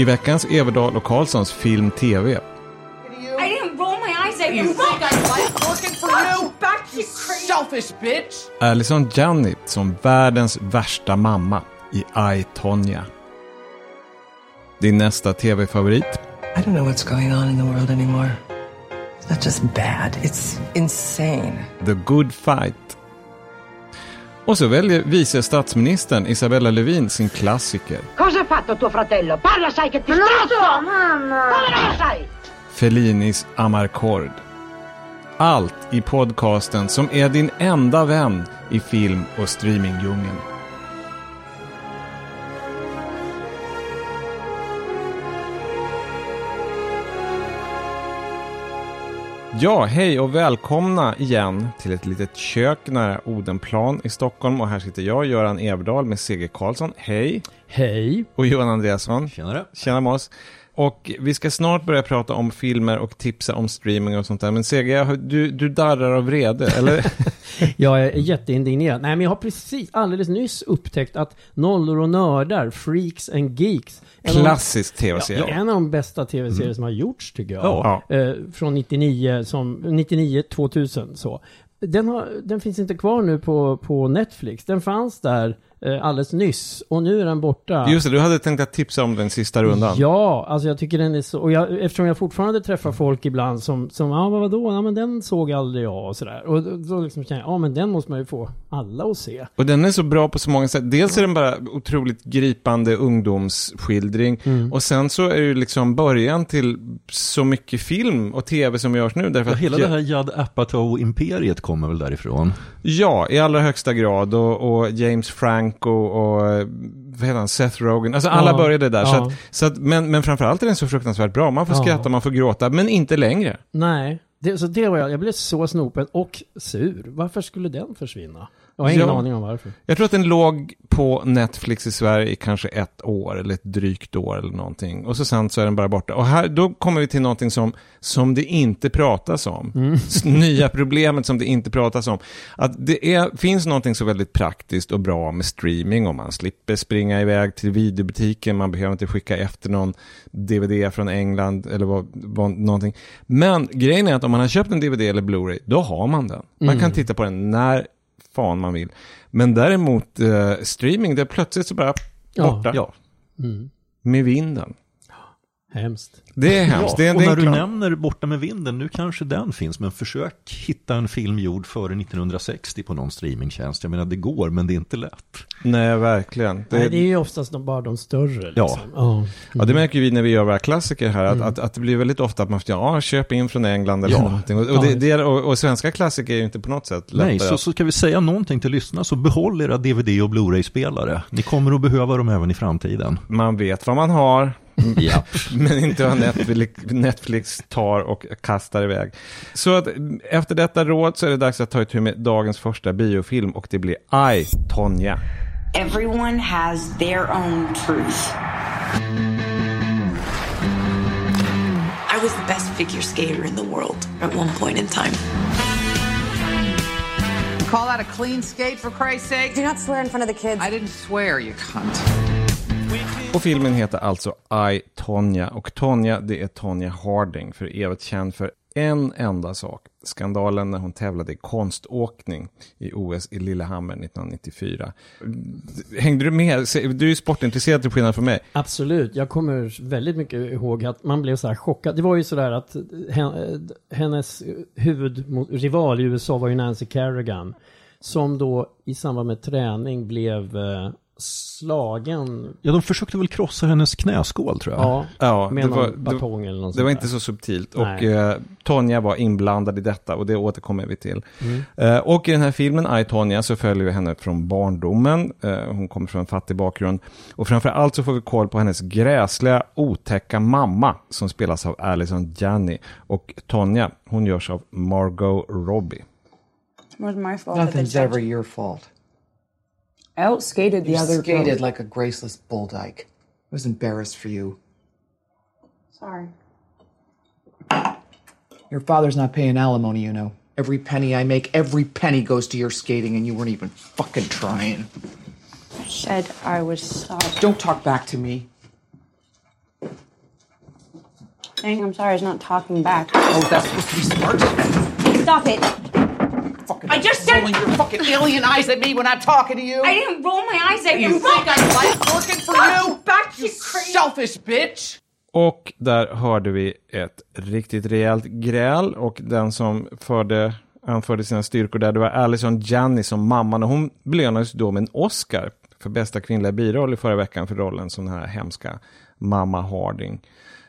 I veckans Everdal och Karlssons Film TV. I didn't roll my eyes at you. You think I like working for you? Back you crazy. Selfish bitch! Alison Janney som världens värsta mamma i I, Tonya. Din nästa TV-favorit? I don't know what's going on in the world anymore. It's not just bad, it's insane. The Good Fight. Och så väljer vice statsministern Isabella Lövin sin klassiker Cosa ha fatto tuo fratello? Parla, sai che ti strozzo! mamma! Come non lo sai? Fellinis Amarcord. Allt i podcasten som är din enda vän i film och streamingdjungeln. Ja, hej och välkomna igen till ett litet kök nära Odenplan i Stockholm. Och här sitter jag, Göran Everdahl med CG Karlsson. Hej! Hej! Och Johan Andreasson. Tjenare! Tjena Mås. Och vi ska snart börja prata om filmer och tipsa om streaming och sånt där. Men CG, du, du darrar av vrede, eller? Jag är jätteindignerad. Nej, men jag har precis alldeles nyss upptäckt att Nollor och Nördar, Freaks and Geeks, Klassisk Ja, tv-serie. en av de bästa tv-serier som har gjorts tycker jag. Ja. Eh, från 99, som, 99, 2000 så. Den, har, den finns inte kvar nu på, på Netflix. Den fanns där eh, alldeles nyss och nu är den borta. Just det, du hade tänkt att tipsa om den sista rundan. Ja, alltså jag tycker den är så, och jag, eftersom jag fortfarande träffar folk ibland som, som ja vad vadå, ja men den såg aldrig jag och sådär. Och då, då liksom känner jag, ja men den måste man ju få alla att se. Och den är så bra på så många sätt. Dels är den bara otroligt gripande ungdomsskildring. Mm. Och sen så är det ju liksom början till så mycket film och tv som görs nu. Därför Ja, att hela det här Judd Apatow-imperiet kommer väl därifrån? Ja, i allra högsta grad. Och, och James Franco och eh, vad heter han, Seth Rogen. Alltså alla Ja, började där. Så ja. att, så att, men, men framförallt är den så fruktansvärt bra. Man får Ja. skratta, man får gråta, men inte längre. Nej, det, så det var jag, jag blev så snopen och sur. Varför skulle den försvinna? Jag har ingen Ja. aning om varför. Jag tror att den låg på Netflix i Sverige i kanske ett år eller ett drygt år eller någonting. Och så sen så är den bara borta. Och här, då kommer vi till någonting som, som det inte pratas om. S- Nya problemet som det inte pratas om. Att det är, finns någonting så väldigt praktiskt och bra med streaming och man slipper springa iväg till videobutiken. Man behöver inte skicka efter någon DVD från England eller vad, vad, någonting. Men grejen är att om man har köpt en DVD eller Blu-ray, då har man den. Man kan titta på den när fan man vill. Men däremot eh, streaming, det är plötsligt så bara Ja, borta. Ja. Med vinden. Hemskt. Det är hemskt. det är, och det är när du klart. nämner Borta med vinden, nu kanske den finns, men försök hitta en film gjord före 1960 på någon streamingtjänst. Jag menar, det går, men det är inte lätt. Nej, verkligen. Det, Nej, det är ju oftast de, bara de större. Ja. Liksom. Ja. ja, det märker vi när vi gör våra klassiker här, att, Mm. att, att det blir väldigt ofta att man får, ja, köp in från England eller Ja. någonting. Och, och, Ja, det, det är, och, och svenska klassiker är ju inte på något sätt lättare. Nej, så, så ska vi säga någonting till lyssnarna, så behåll era DVD och Blu-ray-spelare. Ni kommer att behöva dem även i framtiden. Man vet vad man har, Ja. men inte vad Netflix, Netflix tar och kastar iväg. Så att mm, efter detta råd så är det dags att ta itu med dagens första biofilm och det blir I, Tonya. Everyone has their own truth. I was the best figure skater in the world at one point in time. Call that a clean skate for Christ's sake? Do not swear in front of the kids. I didn't swear, you cunt. Och filmen heter alltså I, Tonya. Och Tonya, det är Tonya Harding, för evigt känd för en enda sak. Skandalen när hon tävlade i konståkning i OS i Lillehammer 1994. Hängde du med? Du är ju sportintresserad till skillnad från mig. Absolut, jag kommer väldigt mycket ihåg att man blev så här chockad. Det var ju så där att hennes huvudrival i USA var ju Nancy Kerrigan. Som då i samband med träning blev eh, slagen, ja, de försökte väl krossa hennes knäskål, tror jag. ja, Ja, med det någon var, det, batong eller något det var inte så subtilt. Och Nej. eh, Tonya var inblandad i detta och det återkommer vi till. Mm. Eh, och i den här filmen, I, Tonya, så följer vi henne från barndomen. Eh, hon kommer från en fattig bakgrund. Och framför allt så får vi koll på hennes gräsliga, otäcka mamma som spelas av Alison Janney. Och Tonya, hon görs av Margot Robbie. It was my fault. Nothing's ever your fault. I outskated the You other skated girl. like a graceless bull dyke. I was embarrassed for you. Sorry. Your father's not paying alimony, you know. Every penny I make, every penny goes to your skating, and you weren't even fucking trying. I said I was sorry. Don't talk back to me. Saying I'm sorry is not talking back. Oh, that's supposed to be smart? Stop it. Fucking I just said- rolling your fucking alien eyes at me when I'm talking to you. I didn't roll my eyes at You you. think I like working for you? Back You selfish bitch! Och där hörde vi ett riktigt rejält gräl och den som förde, anförde sina styrkor där, det var Alison Janney som mamman och hon belönades då med en Oscar för bästa kvinnliga biroll i förra veckan för rollen som den här hemska mamma Harding.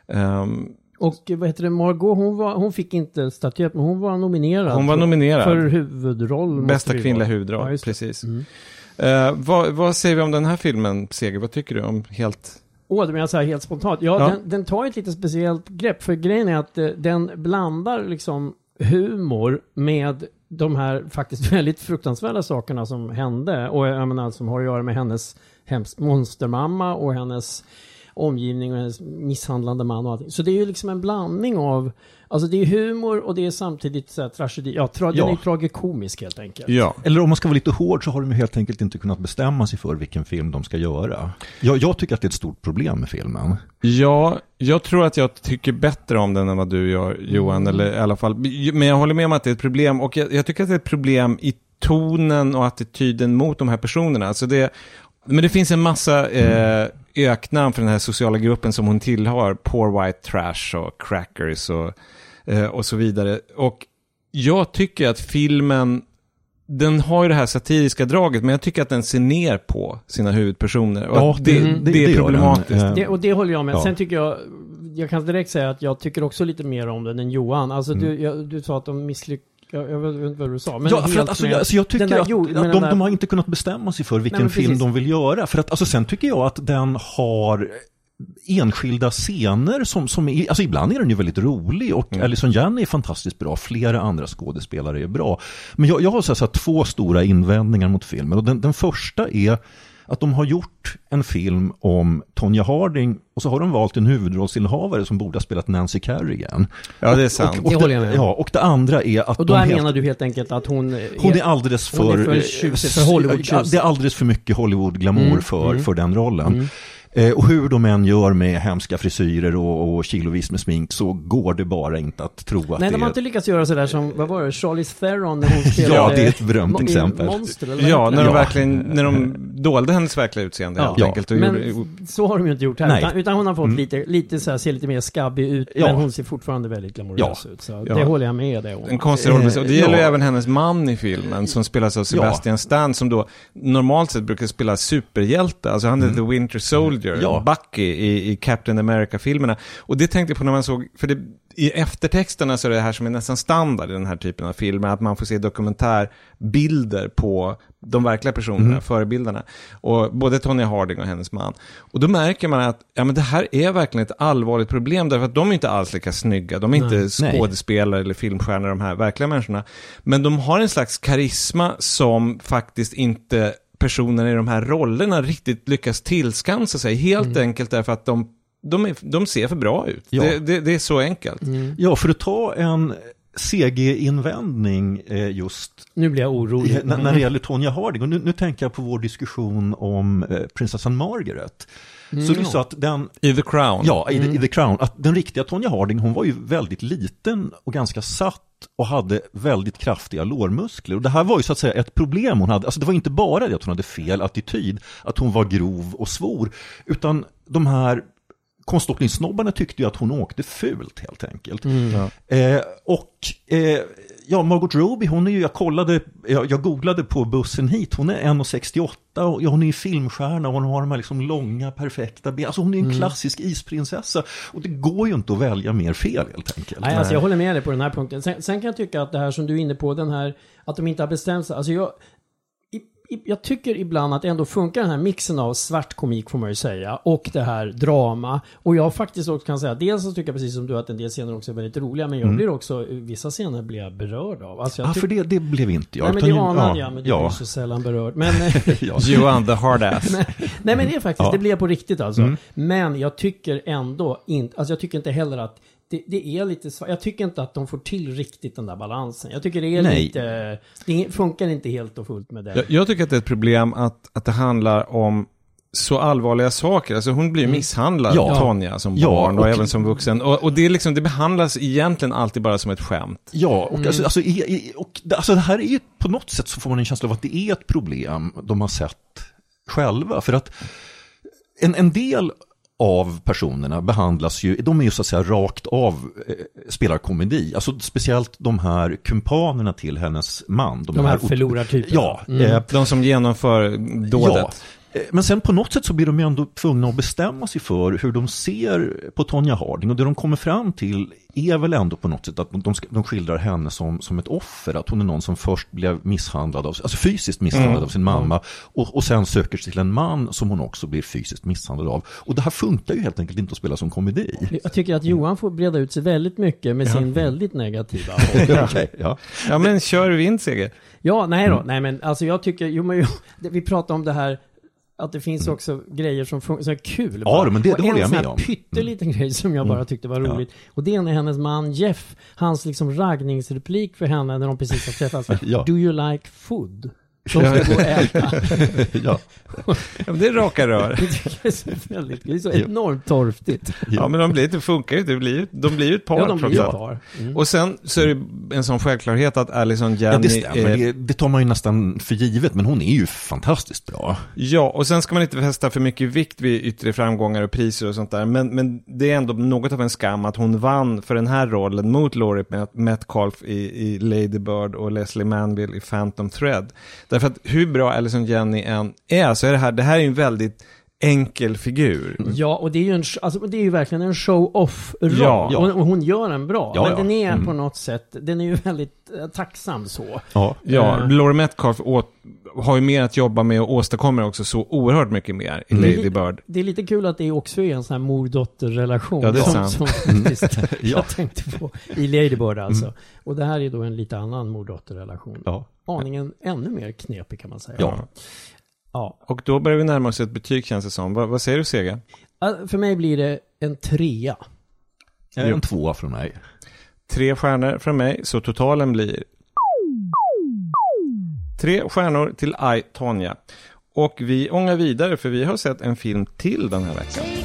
Ehm, Och vad heter det, Margot, hon, var, hon fick inte statyett, men hon var nominerad. Hon var för- nominerad. För huvudroll. bästa kvinnliga huvudroll, Ja, precis. Mm. Eh, vad, vad säger vi om den här filmen, Seger? Vad tycker du om helt... Åh, du menar så här helt spontant? Ja, Ja. Den, den tar ett lite speciellt grepp. För grejen är att eh, den blandar liksom humor med de här faktiskt väldigt fruktansvärda sakerna som hände. Och jag menar som har att göra med hennes hemskt monstermamma och hennes omgivning och hennes misshandlande man och allting. Så det är ju liksom en blandning av, alltså det är humor och det är samtidigt så här tragedi. Ja, tra, den Ja. är ju tragikomisk helt enkelt. Ja. Eller om man ska vara lite hård så har de ju helt enkelt inte kunnat bestämma sig för vilken film de ska göra. Jag, jag tycker att det är ett stort problem med filmen. Ja, jag tror att jag tycker bättre om den än vad du gör, Johan. Eller i alla fall. Men jag håller med om att det är ett problem. Och jag, jag tycker att det är ett problem i tonen och attityden mot de här personerna. Alltså det, men det finns en massa eh, öknamn för den här sociala gruppen som hon tillhör. Poor white trash och crackers och, eh, och så vidare. Och jag tycker att filmen den har ju det här satiriska draget, men jag tycker att den ser ner på sina huvudpersoner. Och Ja, att det, det- det, det- det är problematiskt. Det, och det håller jag med. Ja. Sen tycker jag, jag kan direkt säga att jag tycker också lite mer om den än Johan. Alltså Mm. du, jag, du sa att de misslyckades, jag, jag vet inte vad du sa. Men ja, för att, alltså, med- alltså, jag tycker där att, jord- att de, där- de har inte kunnat bestämma sig för vilken men film de vill göra. För att, alltså, sen tycker jag att den har enskilda scener som, som är, alltså ibland är den ju väldigt rolig och Mm. Alison Janney är fantastiskt bra, flera andra skådespelare är bra. Men jag, jag har så här, så här, två stora invändningar mot filmen och den, den första är att de har gjort en film om Tonya Harding och så har de valt en huvudrollsinnehavare som borde ha spelat Nancy Kerrigan. Ja, det är sant. Och, och, Det håller jag med. Ja, och det andra är att Och då de här helt- menar du helt enkelt att hon... hon är alldeles hon för, är för tjusig, för Hollywood-tjusig. Ja, Det är alldeles för mycket Hollywood-glamour Mm, för, mm. för den rollen. Eh, och hur de än gör med hemska frisyrer och, och kilovis med smink så går det bara inte att tro att Nej, det de har är... inte lyckats göra sådär som, vad var det, Charlize Theron när hon spelade... Ja, det är ett berömt Mo- exempel. Monster, eller Ja, när de Ja. verkligen, när de dolde hennes verkliga utseende helt Ja. enkelt. Och Men gjorde, så har de ju inte gjort här. Nej. Utan, utan hon har fått Mm. lite, lite så här, ser lite mer skabbig ut. Ja. Men hon ser fortfarande väldigt glamorös ut. Så Ja. det håller jag med dig om. en konstig roll. Och det Eh, gäller ju ja. även hennes man i filmen som spelas av Sebastian Stan som då normalt sett brukar spela superhjälte. Alltså han är The Winter Soldier, Mm. Ja. Bucky i, i Captain America-filmerna. Och det tänkte jag på när man såg, för det, i eftertexterna så är det här som är nästan standard i den här typen av filmer, att man får se dokumentärbilder på de verkliga personerna, Mm. förebilderna. Och både Tonya Harding och hennes man. Och då märker man att ja, men det här är verkligen ett allvarligt problem, därför att de är inte alls lika snygga. De är inte Nej. skådespelare eller filmstjärnor, de här verkliga människorna. Men de har en slags karisma som faktiskt inte personerna i de här rollerna riktigt lyckas tillskansa sig. Helt enkelt därför att de, de, är, de ser för bra ut. Ja. Det, det, det är så enkelt. Ja, för att ta en CG-invändning eh, just Nu blir jag orolig. när, när det gäller Tonya Harding. Och nu, nu tänker jag på vår diskussion om eh, prinsessan Margaret. Så det är så att den, I The Crown. ja, i, The- i The Crown, att den riktiga Tonya Harding, hon var ju väldigt liten och ganska satt och hade väldigt kraftiga lårmuskler. Och det här var ju så att säga ett problem hon hade. Alltså det var inte bara det att hon hade fel attityd, att hon var grov och svor, utan de här konståkningssnobbarna tyckte ju att hon åkte fult helt enkelt. Eh, och eh, ja, Margot Robbie, hon är ju, jag kollade, jag, jag googlade på bussen hit, hon är 1,68 och hon är ju filmstjärna och hon har de här liksom långa perfekta ben. Alltså hon är en klassisk isprinsessa och det går ju inte att välja mer fel helt enkelt. Nej, alltså jag håller med dig på den här punkten. Sen, sen kan jag tycka att det här som du är inne på, den här att de inte har bestämt sig. Alltså jag, jag tycker ibland att det ändå funkar den här mixen av svart komik får man ju säga och det här drama. Och jag faktiskt också kan säga, dels så tycker jag precis som du att en del scener också är väldigt roliga, men jag blir också, vissa scener blir jag berörd av. Alltså jag Ja, tyck- för det, det blev inte jag. Nej men det anade ja, jag, men du ja, så sällan berörd. Men, ja. Johan, the hard ass. Nej men det är faktiskt, Ja. det blir jag på riktigt alltså. Mm. Men jag tycker ändå inte, alltså jag tycker inte heller att det, det är lite sva- Jag tycker inte att de får till riktigt den där balansen. Jag tycker det är Nej. lite, det funkar inte helt och fullt med det. Jag, jag tycker att det är ett problem att, att det handlar om så allvarliga saker. Alltså hon blir misshandlad, Ja. Tonja, som Ja, barn och, och- även som vuxen. Och, och det, är liksom, det behandlas egentligen alltid bara som ett skämt. Ja, och, alltså, alltså, i, i, och det- alltså det här är ju på något sätt så får man en känsla av att det är ett problem de har sett själva. För att en, en del av personerna behandlas ju, de är ju så att säga rakt av eh, spelar komedi. Alltså speciellt de här kumpanerna till hennes man. De här förlorartyperna. Ja, Mm. eh, De som genomför dådet. Ja, men sen på något sätt så blir de ju ändå tvungna att bestämma sig för hur de ser på Tonya Harding. Och det de kommer fram till är väl ändå på något sätt att de, de skildrar henne som, som ett offer. Att hon är någon som först blev misshandlad, av, alltså fysiskt misshandlad Mm. av sin mamma. Och, och sen söker sig till en man som hon också blir fysiskt misshandlad av. Och det här funkar ju helt enkelt inte att spela som komedi. Jag tycker att Johan får breda ut sig väldigt mycket med sin väldigt negativa Okej, ja. Ja, men kör vind, Seger. Ja, nej Mm. då. Nej, men alltså jag tycker, jo men jo, vi pratar om det här att det finns också grejer som, som är kul. Mm. Ja, bara. men det- det håller jag En med om. Mm. pytteliten grej som jag bara tyckte var roligt. Och det är när hennes man Jeff, hans liksom raggningsreplik för henne när de precis har träffats. Ja. Do you like food? Som ska gå och äta. ja. Ja, men det är raka rör. Det är så väldigt, det är så enormt torftigt. Ja, men de blir, det funkar ju inte. Det blir, ju- de blir ju ett par. Ja, de blir ett par. Mm. Och sen så är det en sån självklarhet att Alison Janney... Ja, det stämmer. är- Det, det tar man ju nästan för givet, men hon är ju fantastiskt bra. Ja, och sen ska man inte fästa för mycket vikt vid yttre framgångar och priser och sånt där. Men, men det är ändå något av en skam att hon vann för den här rollen mot Laurie Met- Metcalf i, i Lady Bird och Leslie Manville i Phantom Thread. Därför att hur bra Alison Janney än är, så är det här, det här är en väldigt enkel figur. Ja, och det är ju, en, alltså, det är ju verkligen en show-off-roll. Ja. och, och hon gör den bra. Ja, men ja. den är Mm. på något sätt, den är ju väldigt eh, tacksam så. Ja. Ja, Eh. Laurie Metcalf åt, har ju mer att jobba med och åstadkommer också så oerhört mycket mer i Lady Bird. Det är lite kul att det också är en sån här mor-dotter-relation. Ja, det är som, sant. som faktiskt Ja. jag tänkte på i Lady Bird alltså. Och det här är då en lite annan mor-dotter-relation. Ja. Aningen ännu mer knepig kan man säga. Ja. ja. Och då börjar vi närma oss ett betyg känns det som. Vad, vad säger du Sega? För mig blir det en trea. En tvåa från mig. Tre stjärnor från mig, så totalen blir tre stjärnor till I, Tonja. Och vi ångar vidare för vi har sett en film till den här veckan.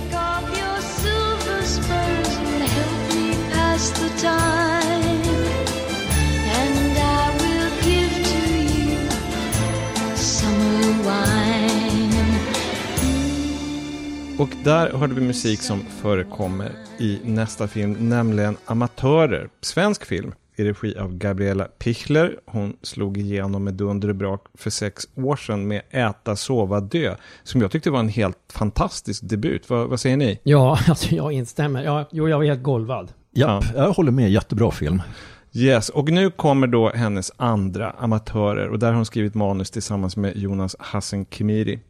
Och där hörde vi musik som förekommer i nästa film, nämligen Amatörer, svensk film i regi av Gabriella Pichler. Hon slog igenom med dunder och brak för sex år sedan med Äta, sova, dö, som jag tyckte var en helt fantastisk debut. Vad, vad säger ni? Ja, alltså jag instämmer. Ja, jo, jag var helt golvad. Japp, jag håller med. Jättebra film. Yes, och nu kommer då hennes andra Amatörer och där har hon skrivit manus tillsammans med Jonas Hassan Khemiri.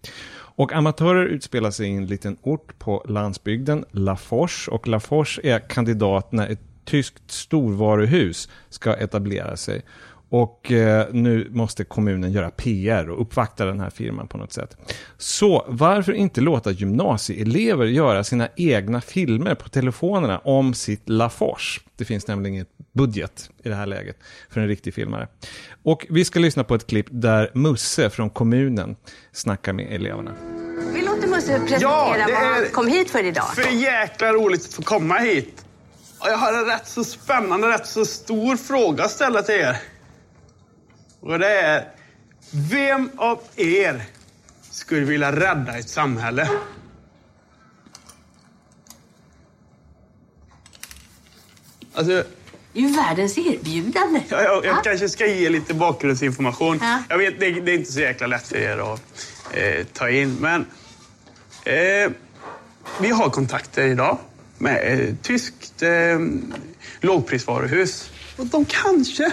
Och Amatörer utspelar sig i en liten ort på landsbygden, Lafors. Och Lafors är kandidat när ett tyskt storvaruhus ska etablera sig. Och eh, nu måste kommunen göra PR och uppvakta den här firman på något sätt. Så varför inte låta gymnasieelever göra sina egna filmer på telefonerna om sitt Lafors? Det finns nämligen inget budget i det här läget för en riktig filmare. Och vi ska lyssna på ett klipp där Musse från kommunen snackar med eleverna. Vi låter Musse presentera Ja, det vad han kom hit för idag. För jäkla roligt att få komma hit. Och jag har en rätt så spännande, rätt så stor fråga att ställa till er. Och det är, vem av er skulle vilja rädda ett samhälle? Alltså, Det är ju världens erbjudande. jag, jag, jag Ja. kanske ska ge lite bakgrundsinformation. Ja. Jag vet, det, det är inte så jäkla lätt för er att eh, ta in, men eh, vi har kontakter idag med eh, tyskt eh, lågprisvaruhus. Och de kanske,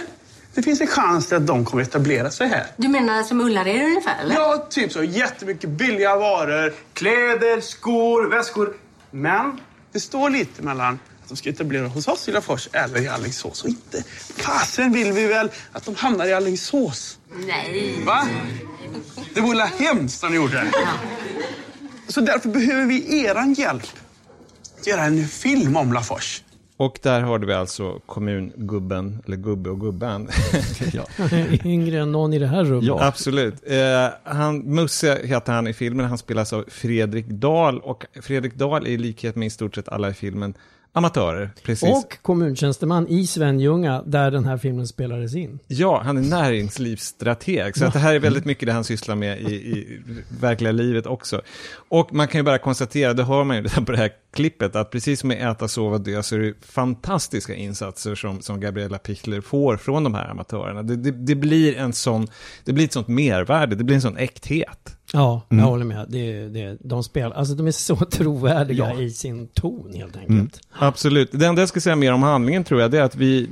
det finns en chans att de kommer etablera sig här. Du menar som Ullared ungefär, eller? Ja, typ så. Jättemycket billiga varor. Kläder, skor, väskor. Men det står lite mellan att de ska etablera hos oss i Lafors eller i Alingsås. Och inte fasen vill vi väl att de hamnar i Alingsås. Nej. Va? Det vore hemskt om de gjorde det. Så därför behöver vi eran hjälp att göra en film om Lafors. Och där hörde vi alltså kommungubben, eller gubbe och gubben. Yngre än någon i det här rummet. Absolut. Eh, han, Musse heter han i filmen, han spelas av Fredrik Dahl och Fredrik Dahl är i likhet med i stort sett alla i filmen amatörer. Precis. Och kommuntjänsteman i Svenljunga där den här filmen spelades in. Ja, han är näringslivsstrateg. Så att det här är väldigt mycket det han sysslar med i, i verkliga livet också. Och man kan ju bara konstatera, det hör man ju på det här klippet, att precis som med Äta, sova, dö så är det fantastiska insatser som, som Gabriella Pichler får från de här amatörerna. Det, det, det, blir en sån, det blir ett sånt mervärde, det blir en sån äkthet. Ja, Mm. jag håller med. Det, det, de, spelar, alltså de är så trovärdiga Ja. i sin ton helt enkelt. Mm. Absolut. Det enda jag ska säga mer om handlingen tror jag, det är att vi,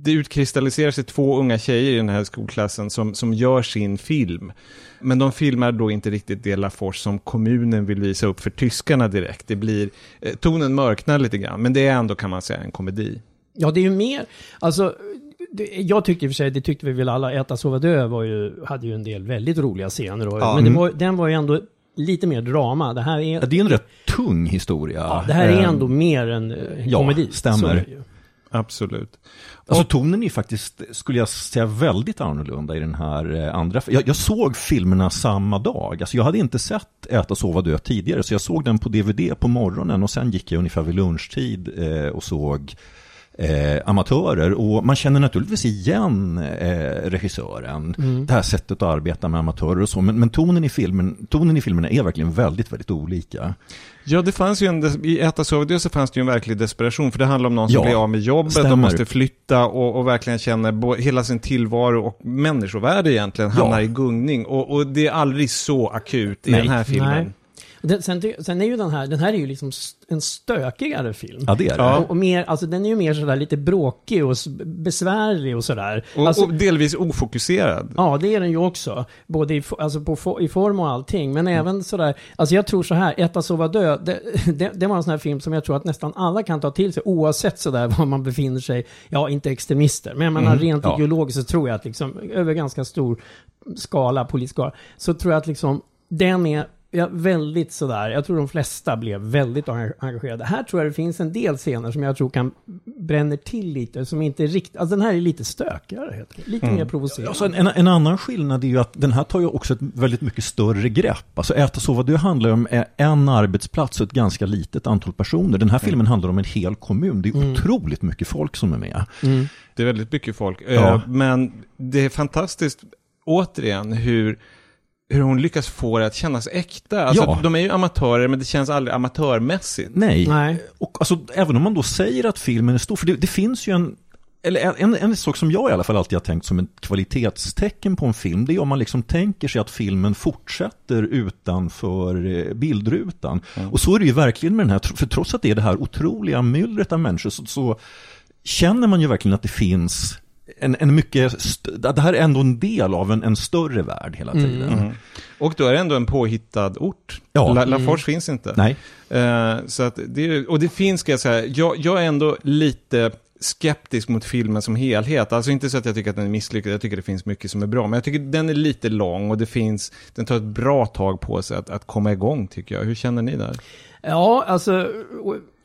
det utkristalliserar sig två unga tjejer i den här skolklassen som, som gör sin film. Men de filmar då inte riktigt det Lafors som kommunen vill visa upp för tyskarna direkt. Det blir, eh, tonen mörknar lite grann, men det är ändå kan man säga en komedi. Ja, det är ju mer, alltså, det, jag tyckte i och för sig, det tyckte vi väl alla, Äta, sova, dö var ju, hade ju en del väldigt roliga scener. Och, Ja. men det Mm. var, den var ju ändå lite mer drama. Det här är, Ja, det är en rätt tung historia. ja, det här är Eh, ändå mer en eh, ja, komedi. stämmer. Absolut. Alltså tonen är ju faktiskt, skulle jag säga, väldigt annorlunda i den här eh, andra. Jag, jag såg filmerna samma dag. Alltså jag hade inte sett Äta, sova, dö tidigare. Så jag såg den på DVD på morgonen och sen gick jag ungefär vid lunchtid eh, och såg eh, amatörer. Och man känner naturligtvis igen eh, regissören. Mm. Det här sättet att arbeta med amatörer och så. Men, men tonen, i filmen, tonen i filmerna är verkligen väldigt, väldigt olika. Ja, det fanns ju en, i Äta, sova, dö så fanns det ju en verklig desperation, för det handlar om någon som Ja, blir av med jobbet, stämmer. de måste flytta och, och verkligen känner bo, hela sin tillvaro och människovärde egentligen hamnar i gungning. Och, och det är aldrig så akut i Nej. den här filmen. Nej. Den, sen, sen är ju den här, den här är ju liksom en stökigare film. Ja, det är det. Ja. Och, och mer, alltså den är ju mer sådär lite bråkig och besvärlig och sådär. Och, alltså, och delvis ofokuserad. Ja, det är den ju också. Både i, alltså på, i form och allting. Men även sådär, alltså jag tror så här, Äta, sova, dö, det, det, det var en sån här film som jag tror att nästan alla kan ta till sig, oavsett sådär var man befinner sig. Ja, inte extremister, men jag menar Mm, rent ja. ideologiskt så tror jag att liksom, över ganska stor skala, polisskala, så tror jag att liksom, den är Ja, väldigt sådär. Jag tror de flesta blev väldigt enga- engagerade. Här tror jag det finns en del scener som jag tror kan bränner till lite, som inte riktigt... Alltså den här är lite stökigare. Lite mer provocerande. Alltså en, en, en annan skillnad är ju att den här tar ju också ett väldigt mycket större grepp. Alltså Äta, sova, dö handlar om en arbetsplats och ett ganska litet antal personer. Den här filmen handlar om en hel kommun. Det är Mm. otroligt mycket folk som är med. Det är väldigt mycket folk. Ja. Men det är fantastiskt, återigen, hur, hur hon lyckas få det att kännas äkta. Alltså, Ja. De är ju amatörer, men det känns aldrig amatörmässigt. Nej. Nej. Och alltså, även om man då säger att filmen är stor, för det, det finns ju en eller en, en sak som jag i alla fall alltid har tänkt som ett kvalitetstecken på en film, det är om man liksom tänker sig att filmen fortsätter utanför eh, bildrutan. Och så är det ju verkligen med den här, för trots att det är det här otroliga myllret av människor så, så känner man ju verkligen att det finns en, en mycket, det här är ändå en del av en, en större värld hela tiden. Mm. Och då är det ändå en påhittad ort. Ja. La, Mm. Lafors finns inte. Nej. Eh, så att det, och det finns, ska jag säga, jag, jag är ändå lite skeptisk mot filmen som helhet. Alltså inte så att jag tycker att den är misslyckad, jag tycker det finns mycket som är bra. Men jag tycker den är lite lång och det finns, den tar ett bra tag på sig att, att komma igång tycker jag. Hur känner ni där? Ja, alltså,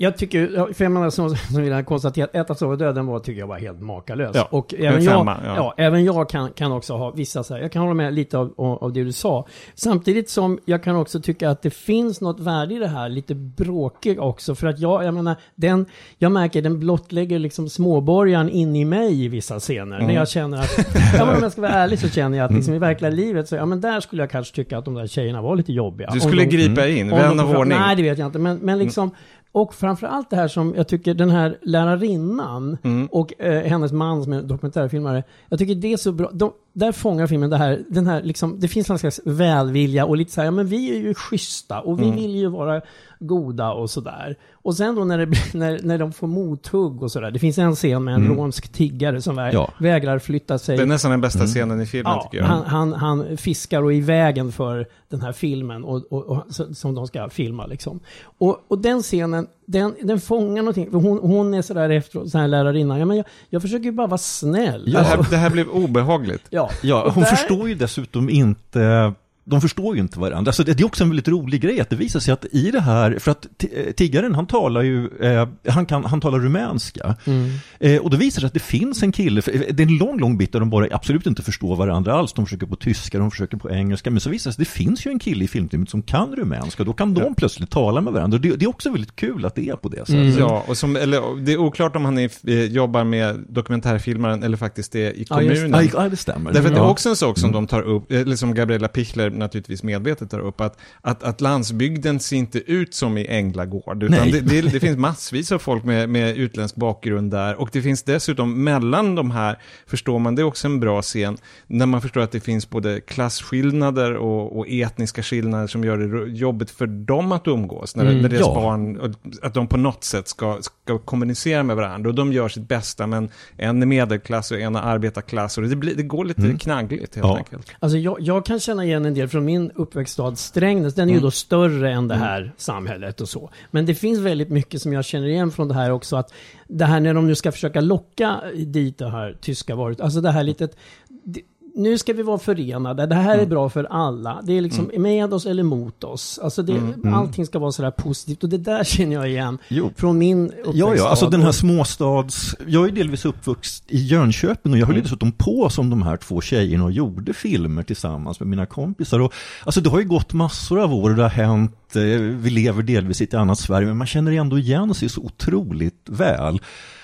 jag tycker, för jag menar som, som vi har konstaterat, Äta, sova, dö, den var, tycker jag var helt makalös. Ja, och en även femma, jag, ja. ja. även jag kan, kan också ha vissa så här, jag kan hålla med lite av, av, det du sa. Samtidigt som jag kan också tycka att det finns något värde i det här, lite bråkig också, för att jag, jag menar, den, jag märker den blottlägger liksom småborgaren in i mig i vissa scener. Mm. När jag känner att, ja men om jag ska vara ärlig så känner jag att liksom i verkliga livet så, ja men där skulle jag kanske tycka att de där tjejerna var lite jobbiga. Du skulle de- gripa in, vän av ordning. Nej, det vet jag inte. Men, men liksom, och framförallt det här som jag tycker den här lärarinnan Mm. och eh, hennes man som är dokumentärfilmare. Jag tycker det är så bra. De, där fångar filmen det här, den här liksom, det finns någon slags välvilja och lite så här, ja men vi är ju schyssta och vi Mm. vill ju vara goda och sådär. Och sen då när, det, när, när de får mothugg och sådär. Det finns en scen med en Mm. romsk tiggare som vä- Ja. vägrar flytta sig. Det är nästan den bästa scenen i filmen Ja, tycker jag. han, han, han fiskar och är i vägen för den här filmen och, och, och, som de ska filma. Liksom. Och, och den scenen, den, den fångar någonting. För hon, hon är sådär efteråt, så här lärarinnan. Ja, men jag, jag försöker ju bara vara snäll. Det, här, det här blev obehagligt. ja. Ja, hon där- förstår ju dessutom inte de förstår ju inte varandra. Alltså det, det är också en väldigt rolig grej att det visar sig att i det här, för att eh, tiggaren han talar ju, eh, han, kan, han talar rumänska. Mm. Eh, och det visar sig att det finns en kille, eh, det är en lång, lång bit där de bara absolut inte förstår varandra alls. De försöker på tyska, de försöker på engelska, men så visar det sig att det finns ju en kille i filmteamet som kan rumänska. Då kan de plötsligt tala med varandra. Det, det är också väldigt kul att det är på det sättet. Mm. Ja, och som, eller, det är oklart om han är, eh, jobbar med dokumentärfilmaren eller faktiskt är i Ja, just kommunen. Ja, det stämmer. Därför att det är Ja. också en sak som de tar upp, eller som Gabriella Pichler naturligtvis medvetet tar upp, att, att, att landsbygden ser inte ut som i Änglagård, utan det, det, det finns massvis av folk med, med utländsk bakgrund där, och det finns dessutom mellan de här, förstår man, det är också en bra scen, när man förstår att det finns både klasskillnader och, och etniska skillnader som gör det jobbigt för dem att umgås, när, Mm, när deras ja. barn, och att de på något sätt ska, ska kommunicera med varandra, och de gör sitt bästa, men en är medelklass och en är arbetarklass, och det, blir, det går lite knaggligt helt Ja. enkelt. Alltså jag, jag kan känna igen en del från min uppväxtstad Strängnäs. Den är ju då större än det här samhället och så. Men det finns väldigt mycket som jag känner igen från det här också. Att det här när de nu ska försöka locka dit det här tyska varuhuset. Alltså det här litet... Nu ska vi vara förenade. Det här är bra för alla. Det är liksom med oss eller mot oss. Alltså det, allting ska vara sådär positivt. Och det där känner jag igen Jo. från min uppväxtstad. Ja, ja, alltså den här småstads... Jag är delvis uppvuxen i Jönköping och jag höll Mm. dessutom på som de här två tjejerna och gjorde filmer tillsammans med mina kompisar. Och, alltså det har ju gått massor av år och det har hänt, eh, vi lever delvis i ett annat Sverige, men man känner ändå igen sig så otroligt väl.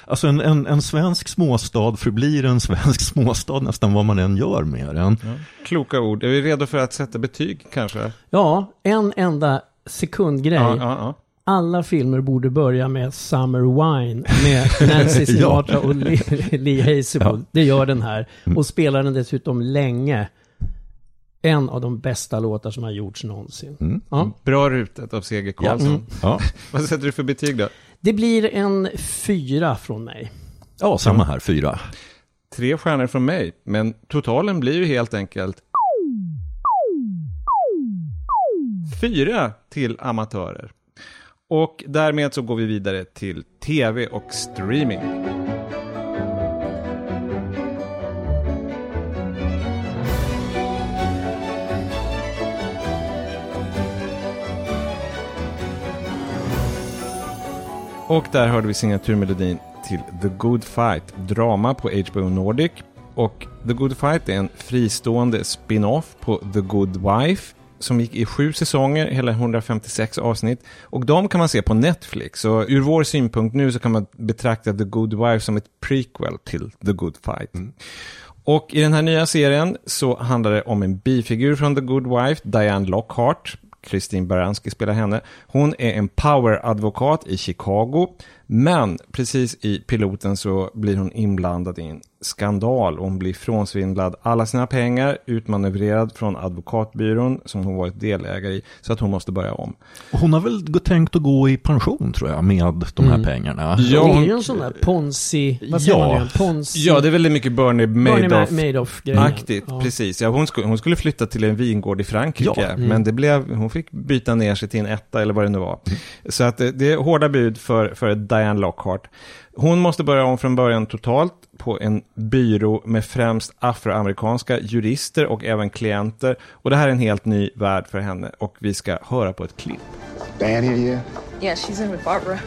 Alltså en, en, en svensk småstad förblir en svensk småstad nästan vad man än gör med den. Kloka ord. Är vi redo för att sätta betyg kanske? Ja, en enda sekundgrej. Ja, ja, ja. Alla filmer borde börja med Summer Wine med Nancy Sinatra och Lee, Lee Hazelwood. Det gör den här. Och spelar den dessutom länge. En av de bästa låtar som har gjorts någonsin. Ja. Bra rutet av C.G. Karlsson. Mm. Ja. Vad sätter du för betyg då? Det blir en fyra från mig. ja, samma här, fyra. Tre stjärnor från mig, men totalen blir ju helt enkelt fyra till amatörer. Och därmed så går vi vidare till tv och streaming. Och där hörde vi signaturmelodin till The Good Fight, drama på HBO Nordic. Och The Good Fight är en fristående spin-off på The Good Wife som gick i sju säsonger, hela 156 avsnitt. Och de kan man se på Netflix. Och ur vår synpunkt nu så kan man betrakta The Good Wife som ett prequel till The Good Fight. Och i den här nya serien så handlar det om en bifigur från The Good Wife, Diane Lockhart. Kristin Baranski spelar henne. Hon är en power-advokat i Chicago. Men precis i piloten så blir hon inblandad i en skandal. Hon blir frånsvindlad alla sina pengar, utmanövrerad från advokatbyrån som hon varit delägare i. Så att hon måste börja om. Och hon har väl tänkt att gå i pension tror jag med de här pengarna. Ja, det är ju en sån där Ponzi... Vad säger Ja. man nu? Ponzi... Ja, det är väldigt mycket Bernie Bernie Madoff. Ma- Madoff-grejen. Aktigt, Ja. precis. Ja, hon, skulle, hon skulle flytta till en vingård i Frankrike, Ja. Mm. men det blev, hon fick byta ner sig till en etta eller vad det nu var. Så att det, det är hårda bud för, för Diane Lockhart. Hon måste börja om från början totalt på en byrå med främst afroamerikanska jurister och även klienter. Och det här är en helt ny värld för henne och vi ska höra på ett klipp. Diane here yet? Yeah, she's in with Barbara.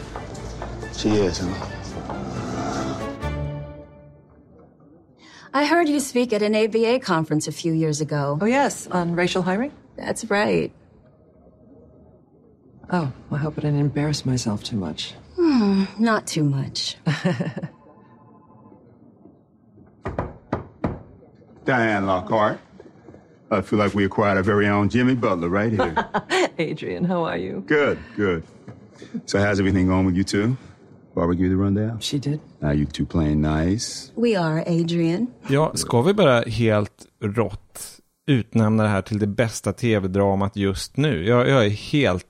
She is, huh? I heard you speak at an ABA conference a few years ago. Oh, yes, on racial hiring? That's right. Oh, I hope I didn't embarrass myself too much. Hmm, not too much. Diane Lockhart. I feel like we acquired our very own Jimmy Butler right here. Adrian, how are you? good, good. So how's everything going with you two? Barbara give you the rundown? She did. Now you two playing nice. We are, Adrian. Ja, ska vi bara helt rått utnämna det här till det bästa tv-dramat just nu? Jag, jag är helt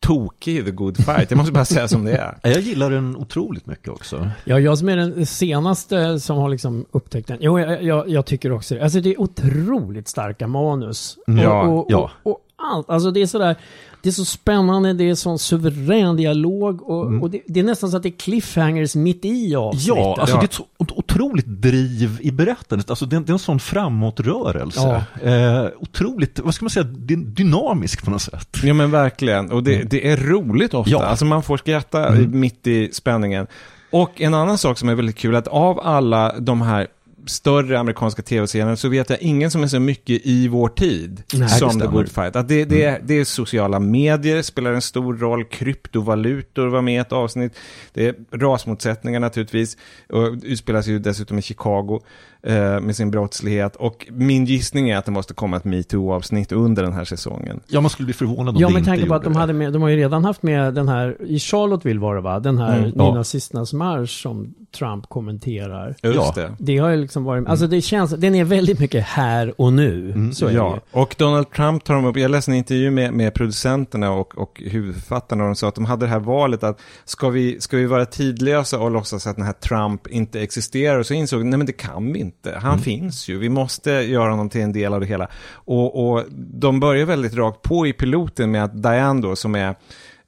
tokig i The Good Fight. Jag måste bara säga som det är. Jag gillar den otroligt mycket också. Ja, jag som är den senaste som har liksom upptäckt den. Jo, jag, jag, jag tycker också det. Alltså det är otroligt starka manus. Mm. Och, Ja, och, ja. Och, och allt. Alltså det är sådär, det är så spännande, det är sån suverän dialog och, och det, det är nästan så att det är cliffhangers mitt i avsnittet. Ja, alltså det är ett så otroligt driv i berättandet. Alltså det, är- det är en sån framåtrörelse. Eh, otroligt, vad ska man säga, dy- dynamisk på något sätt. Ja men verkligen, och det, det är roligt ofta. Ja. Alltså man får skratta Mm. mitt i spänningen. Och en annan sak som är väldigt kul, att av alla de här större amerikanska tv-serierna så vet jag ingen som är så mycket i vår tid Nej, som The stämmer. Mm. Good Fight. Att det, det, är, det är sociala medier, spelar en stor roll, kryptovalutor var med i ett avsnitt, det är rasmotsättningar naturligtvis, och utspelas ju dessutom i Chicago eh, med sin brottslighet. Och min gissning är att det måste komma ett metoo-avsnitt under den här säsongen. Ja, man skulle bli förvånad om Ja, det med inte tanke på att de det. hade med, de har ju redan haft med den här, i Charlottesville var det va? Den här Mm, ja. nynazisternas marsch som Trump kommenterar. Just Ja. det. Det har ju liksom varit, alltså det känns, den är väldigt mycket här och nu. Så är det ja, ju. och Donald Trump tar de upp, jag läste en intervju med, med producenterna och, och huvudförfattarna och de sa att de hade det här valet att ska vi, ska vi vara tidlösa och låtsas att den här Trump inte existerar? Och så insåg de, nej men det kan vi inte, han finns ju, vi måste göra honom till en del av det hela. Och, och de börjar väldigt rakt på i piloten med att Diane då, som är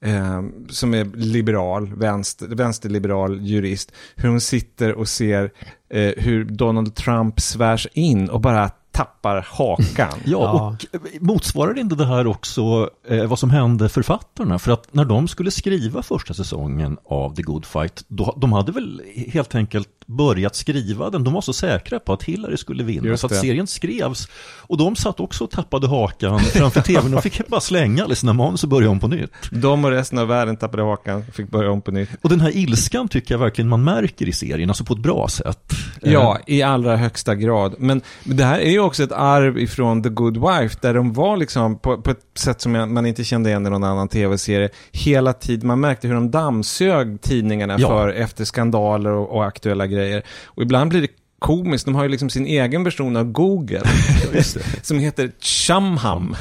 eh, som är liberal, vänster, vänsterliberal jurist, hur hon sitter och ser eh, hur Donald Trump svärs in och bara tappar hakan. Ja, och motsvarar inte det här också eh, vad som hände författarna? För att när de skulle skriva första säsongen av The Good Fight, då, de hade väl helt enkelt börjat skriva den. De var så säkra på att Hillary skulle vinna. Så att serien skrevs. Och de satt också och tappade hakan framför tvn. De fick bara slänga alla sina manus och börja om på nytt. De och resten av världen tappade hakan, fick börja om på nytt. Och den här ilskan tycker jag verkligen man märker i serien, alltså på ett bra sätt. Ja, Eh, i allra högsta grad. Men det här är ju också ett arv ifrån The Good Wife, där de var liksom på, på ett sätt som man inte kände igen i någon annan tv-serie. Hela tiden, man märkte hur de dammsög tidningarna Ja. för efter skandaler och, och aktuella grejer. Och ibland blir det komiskt, de har ju liksom sin egen version av Google. som heter Chumham.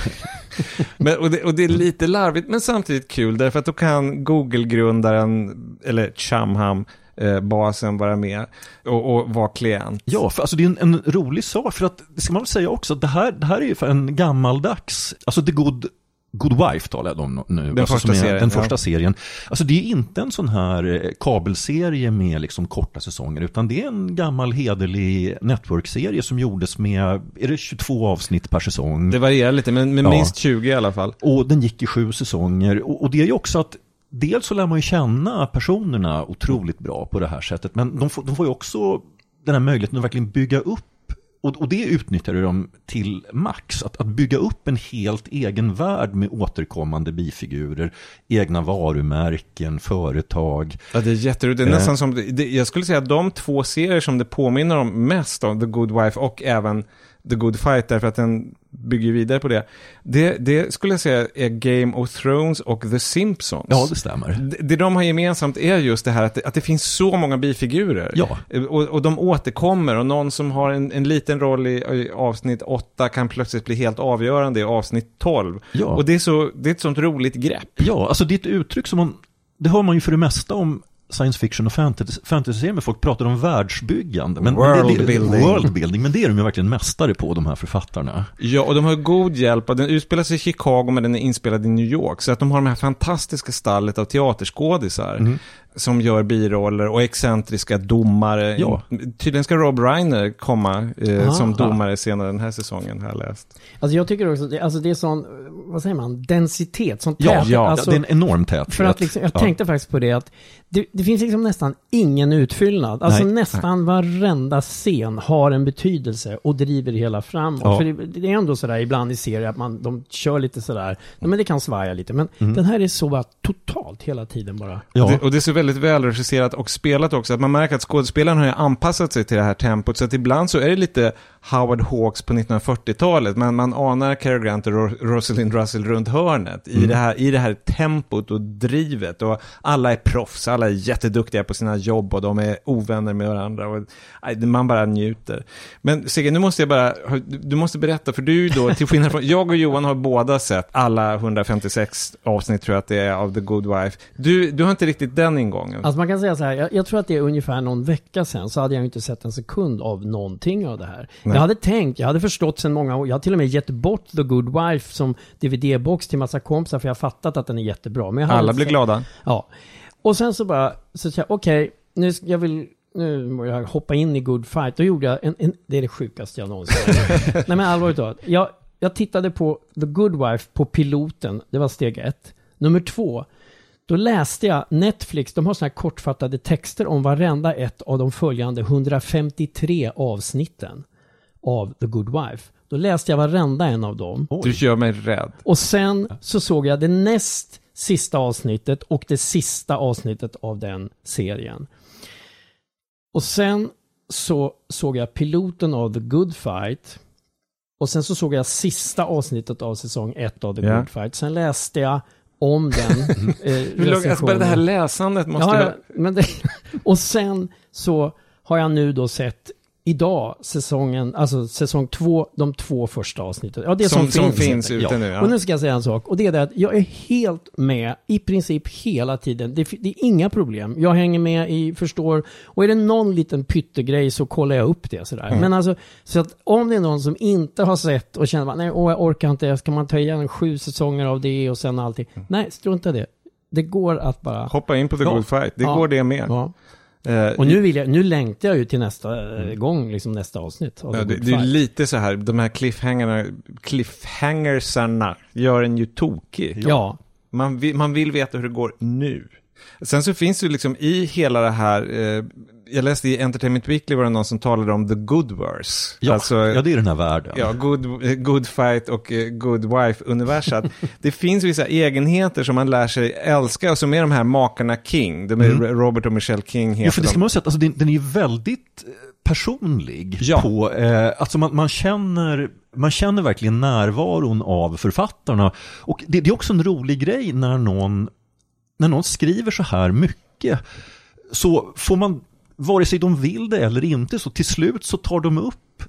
men, och, det, och det är lite larvigt, men samtidigt kul, därför att då kan Google-grundaren, eller Chumham, eh, basen vara med och, och vara klient. Ja, för alltså det är en, en rolig sak, för att det ska man väl säga också, det här, det här är ju för en gammaldags, alltså The Good Good Wife talar jag om nu. Den alltså första är, serien, Den ja. första serien. Alltså det är inte en sån här eh, kabelserie med liksom korta säsonger, utan det är en gammal hederlig network-serie som gjordes med, är det 22 avsnitt per säsong? Det varierar lite, men, men Ja. minst 20 i alla fall. Och den gick i sju säsonger. Och, och det är ju också att dels så lär man ju känna personerna otroligt bra på det här sättet. Men de får, de får ju också den här möjligheten att verkligen bygga upp och, och det utnyttjar ju de till max. Att, att bygga upp en helt egen värld med återkommande bifigurer, egna varumärken, företag. Ja, det är jätteroligt. Det är Eh. nästan som, det, jag skulle säga att de två serier som det påminner om mest om, The Good Wife och även The Good Fight, därför att den bygger vidare på det. Det, det skulle jag säga är Game of Thrones och The Simpsons. Ja, det stämmer. Det, det de har gemensamt är just det här att det, att det finns så många bifigurer. Ja. Och, och de återkommer och någon som har en, en liten roll i, i avsnitt 8 kan plötsligt bli helt avgörande i avsnitt 12. Ja. Och det är, så, det är ett sånt roligt grepp. Ja, alltså det är ett uttryck som man, det hör man ju för det mesta om science fiction och fantasy, fantasy men folk pratar om världsbyggande. Men, men det, Worldbuilding. worldbuilding. Men det är de ju verkligen mästare på, de här författarna. Ja, och de har god hjälp. Den utspelar sig i Chicago, men den är inspelad i New York. Så att de har de här fantastiska stallet av teaterskådisar. Mm. Som gör biroller och excentriska domare. Ja. Tydligen ska Rob Reiner komma eh, Ah. som domare senare den här säsongen, har jag läst. Alltså jag tycker också, det, alltså det är sån, vad säger man, densitet, sån Ja, tät- ja alltså, det är en enorm täthet. För att liksom, jag Ja. tänkte faktiskt på det att det, det finns liksom nästan ingen utfyllnad. Alltså Nej. nästan varenda scen har en betydelse och driver hela framåt. Ja. För det, det är ändå sådär ibland i serier att man, de kör lite sådär, men det kan svaja lite. Men Mm. den här är så bara totalt hela tiden bara. Ja. Och, det, och det är så väldigt välregisserat och spelat också. Att man märker att skådespelarna har ju anpassat sig till det här tempot. Så att ibland så är det lite Howard Hawks på 1940-talet. Men man anar Cary Grant och Ro- Rosalind Russell runt hörnet. I, Mm. det här, I det här tempot och drivet. Och alla är proffs, alla är jätteduktiga på sina jobb och de är ovänner med varandra. Och, man bara njuter. Men Sigge, nu måste jag bara, du måste berätta, för du då, till skillnad från, jag och Johan har båda sett alla 156 avsnitt tror jag att det är av The Good Wife. Du, du har inte riktigt den den gången. Alltså man kan säga så här, jag, jag tror att det är ungefär någon vecka sedan så hade jag inte sett en sekund av någonting av det här. Nej. Jag hade tänkt, jag hade förstått sedan många år, jag har till och med gett bort The Good Wife som DVD-box till massa kompisar för jag har fattat att den är jättebra. Men Alla blir sett- glada. Ja. Och sen så bara, så jag, okej, nu ska jag vill, nu må jag hoppa in i Good Fight. Då gjorde jag en, en det är det sjukaste jag någonsin. Nej men allvarligt talat. Jag, jag tittade på The Good Wife på piloten, det var steg ett. Nummer två, då läste jag Netflix, de har sådana här kortfattade texter om varenda ett av de följande 153 avsnitten av The Good Wife. Då läste jag varenda en av dem. Du gör mig rädd. Och sen så såg jag det näst sista avsnittet och det sista avsnittet av den serien. Och sen så såg jag piloten av The Good Fight. Och sen så såg jag sista avsnittet av säsong ett av The Ja. Good Fight. Sen läste jag om den eh, långt, alltså bara det här recensionen. läsandet måste Ja, ja, men det, och sen så har jag nu då sett idag säsongen, alltså säsong två, de två första avsnitten. Ja, det Som- som, som finns. finns ute nu, ja. Och nu ska jag säga en sak. Och det är det att jag är helt med i princip hela tiden. Det, det är inga problem. Jag hänger med i, förstår. Och är det någon liten pyttegrej så kollar jag upp det sådär. Mm. Men alltså, så att om det är någon som inte har sett och känner att nej, åh, jag orkar inte, ska man ta igen sju säsonger av det och sen allting. Nej, strunta i det. Det går att bara... Hoppa in på The Ja. Good Fight. Det Ja. går det med. Ja. Eh, Och nu, vill jag, nu längtar jag ju till nästa eh, gång, liksom nästa avsnitt. Av Ja, det, det är lite så här, de här cliffhangersarna gör en ju tokig. Ja. Man vill, man vill veta hur det går nu. Sen så finns det ju liksom i hela det här, eh, jag läste i Entertainment Weekly var det någon som talade om the good verse. Ja, Alltså, ja, det är den här världen. Ja, good, eh, good fight och eh, good wife-universat. det finns vissa egenheter som man lär sig älska och som är de här makarna King. De är Mm. Robert och Michelle King heter Ja, för det de. ska man säga, alltså, den, den är ju väldigt eh, personlig. Ja. På, eh, alltså man, man, känner, man känner verkligen närvaron av författarna. Och det, det är också en rolig grej när någon, när någon skriver så här mycket. Så får man, vare sig de vill det eller inte, så till slut så tar de upp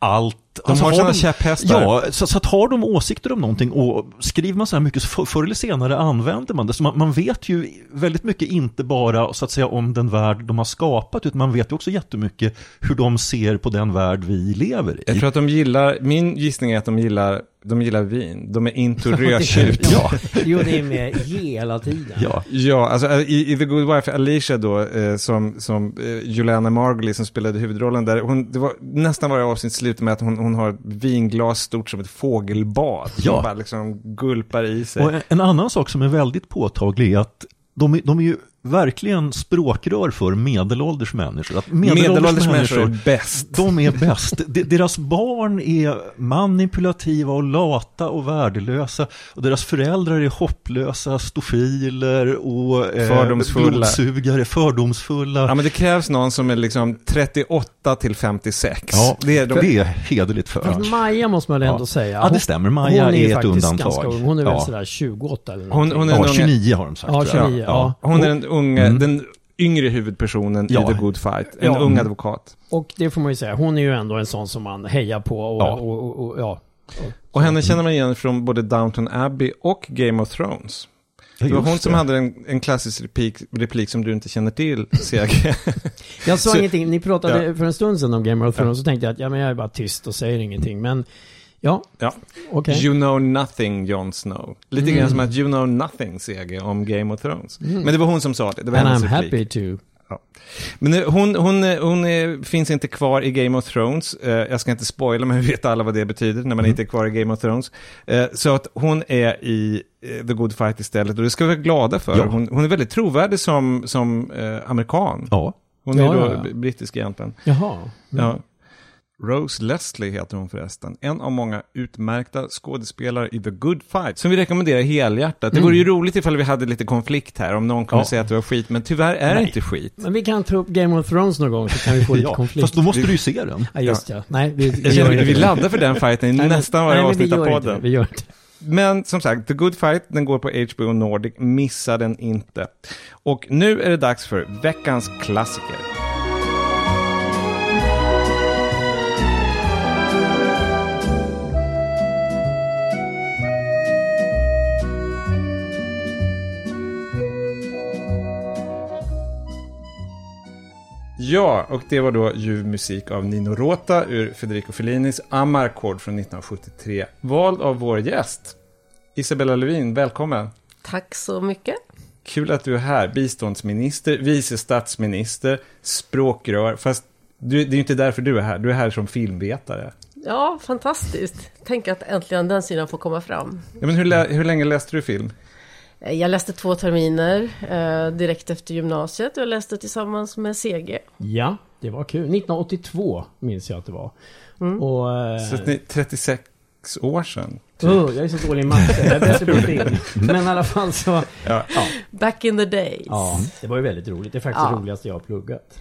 allt. Alltså, De har sina käpphästar. Ja, så, så att har de åsikter om någonting och skriver man så här mycket så för, förr eller senare använder man det. Så man, man vet ju väldigt mycket inte bara så att säga om den värld de har skapat utan man vet ju också jättemycket hur de ser på den värld vi lever i. Jag tror att de gillar, min gissning är att de gillar, de gillar vin. De är into rödtjut. ja. Jo, det är med hela tiden. Ja. Ja, alltså i, i The Good Wife, Alicia då, eh, som, som eh, Juliana Margulies som spelade huvudrollen där, hon, det var nästan varje avsnitt slutar med att hon, hon har ett vinglas stort som ett fågelbad. Ja. Som bara liksom gulpar i sig. Och en- en annan sak som är väldigt påtaglig är att de, är- de är ju verkligen språkrör för medelålders människor. Att Medelålders människor är bäst. De är bäst. De, deras barn är manipulativa och lata och värdelösa. Och deras föräldrar är hopplösa, stofiler och eh, Fördomsfulla. blodsugare, fördomsfulla. Ja, men det krävs någon som är liksom 38 till 56. Ja, det är de. det är hederligt för. Fast Maja måste man ändå Ja. säga. Ja, det stämmer. Maja hon är ett faktiskt undantag. Ganska. Hon är väl Ja. sådär 28 eller Hon, någonting. hon är Ja, den unga- 29 har de sagt. Ja, tror jag. 29, ja. Hon är den unga, Mm. den yngre huvudpersonen Ja. i The Good Fight. En Ja. ung advokat. Och det får man ju säga, hon är ju ändå en sån som man hejar på och, Ja. och, och, och ja. Och henne känner man igen från både Downton Abbey och Game of Thrones. Ja, Det var hon som hade en, en klassisk replik, replik som du inte känner till, CG. Jag sa Så- ingenting, ni pratade Ja. för en stund sedan om Game of Thrones, så tänkte jag att ja, men jag är bara tyst och säger ingenting. Men ja, ja. okej. You know nothing, Jon Snow. Lite Mm. grann som att you know nothing, CG, om Game of Thrones. Mm. Men det var hon som sa det. det var And I'm replik. happy to. Ja. Men eh, hon, hon, eh, hon eh, finns inte kvar i Game of Thrones. Jag ska inte spoila, men vi vet alla vad det betyder när man Mm. inte är kvar i Game of Thrones. Så att hon är i The Good Fight istället och det ska vi vara glada för. Ja. Hon, hon är väldigt trovärdig som, som amerikan. Ja. Hon är Ja, då brittisk egentligen. Jaha. Ja. Rose Leslie heter hon förresten. En av många utmärkta skådespelare i The Good Fight. Som vi rekommenderar helhjärtat. Det Mm. vore ju roligt ifall vi hade lite konflikt här. Om någon kunde Ja. säga att det var skit. Men tyvärr är det Nej. inte skit. Men vi kan ta upp Game of Thrones någon gång så kan vi få lite Ja, konflikt. fast då måste du ju se den. Ja, just ja. Nej, vi, vi gör inte vi det. laddar för den fighten i Nej, nästan varje nej, men vi avsnitt av podden. det, Vi gör inte det. Men som sagt, The Good Fight, den går på HBO Nordic. Missa den inte. Och nu är det dags för veckans klassiker. Ja, och det var då ljuv musik av Nino Rota ur Federico Fellinis Amarcord från 1973. Vald av vår gäst, Isabella Lövin, välkommen. Tack så mycket. Kul att du är här, biståndsminister, vice statsminister, språkrör, fast du, det är ju inte därför du är här, du är här som filmvetare. Ja, fantastiskt. Tänk att äntligen den sidan får komma fram. Ja, men hur, hur länge läste du film? Eh, Jag läste två terminer eh, direkt efter gymnasiet och jag läste tillsammans med CG. Ja, det var kul. 1982 minns jag att det var. Och, eh, Så att ni, 36 år sedan? oh, jag är så dålig i matte, jag är bättre på film. Men i alla fall så... Ja. ja. Back in the days. Ja, det var ju väldigt roligt. Det är faktiskt Ja. det roligaste jag har pluggat.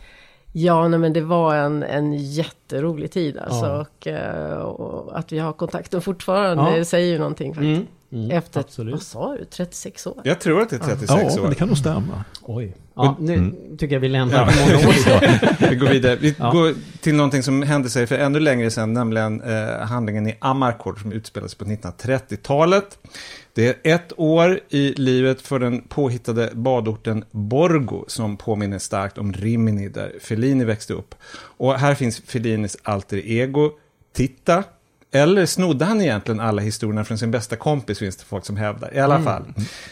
Ja, nej, men det var en, en jätterolig tid alltså. Ja. Och, eh, och att vi har kontakten fortfarande Ja. säger ju någonting faktiskt. Mm, mm, Efter, absolut. vad sa du, 36 år? Jag tror att det är 36 Ja, år. men det kan nog stämma. Oj. Ja, nu Mm. tycker jag vi lämnar Ja. många år. Vi går vidare. Vi Ja. går till någonting som hände sig för ännu längre sedan, nämligen eh, handlingen i Amarcord som utspelades på 1930-talet. Det är ett år i livet för den påhittade badorten Borgo som påminner starkt om Rimini där Fellini växte upp. Och här finns Fellinis alter ego, Titta. Eller snodde han egentligen alla historierna från sin bästa kompis, finns det folk som hävdar. I alla Mm. fall.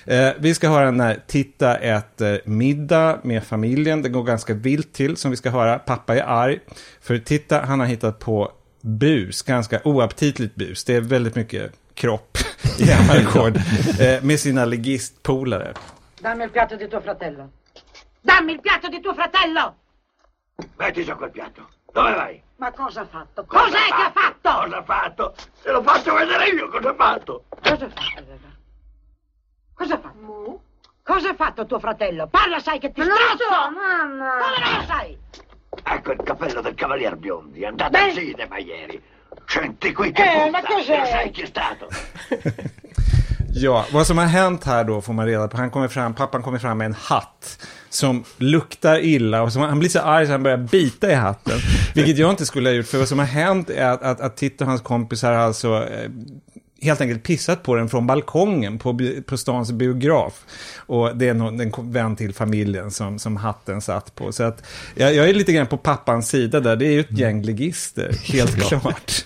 Eh, vi ska höra när Titta äter middag med familjen. Det går ganska vilt till, som vi ska höra. Pappa är arg. För Titta, han har hittat på bus, ganska oaptitligt bus. Det är väldigt mycket kropp i Amarcord. eh, med sina legistpolare. Dammi il piatto di tuo fratello. Dammi il piatto di tuo fratello! Metti giù quel piatto. Dove vai? Ma cosa ha fatto? Cos'è che ha fatto? Cosa ha fatto? Te lo faccio vedere io cosa ha fatto. Cosa ha fatto? Cosa ha fatto? Cosa ha fatto tuo fratello? Parla, sai che ti Ma non lo strozzo! so, mamma. Come non lo sai? Ecco il cappello del cavalier Biondi. È andato Beh. al cinema ieri. Senti qui che Eh, ma cos'è? Lo sai chi è stato? Ja, vad som har hänt här då får man reda på. Han kommer fram, pappan kommer fram med en hatt som luktar illa och som, han blir så arg så han börjar bita i hatten. Vilket jag inte skulle ha gjort, för vad som har hänt är att, att, att Titta och hans kompisar har alltså eh, helt enkelt pissat på den från balkongen på, på stans biograf. Och det är någon, en vän till familjen som, som hatten satt på. Så att jag, jag är lite grann på pappans sida där. Det är ju ett gäng ligister, helt klart.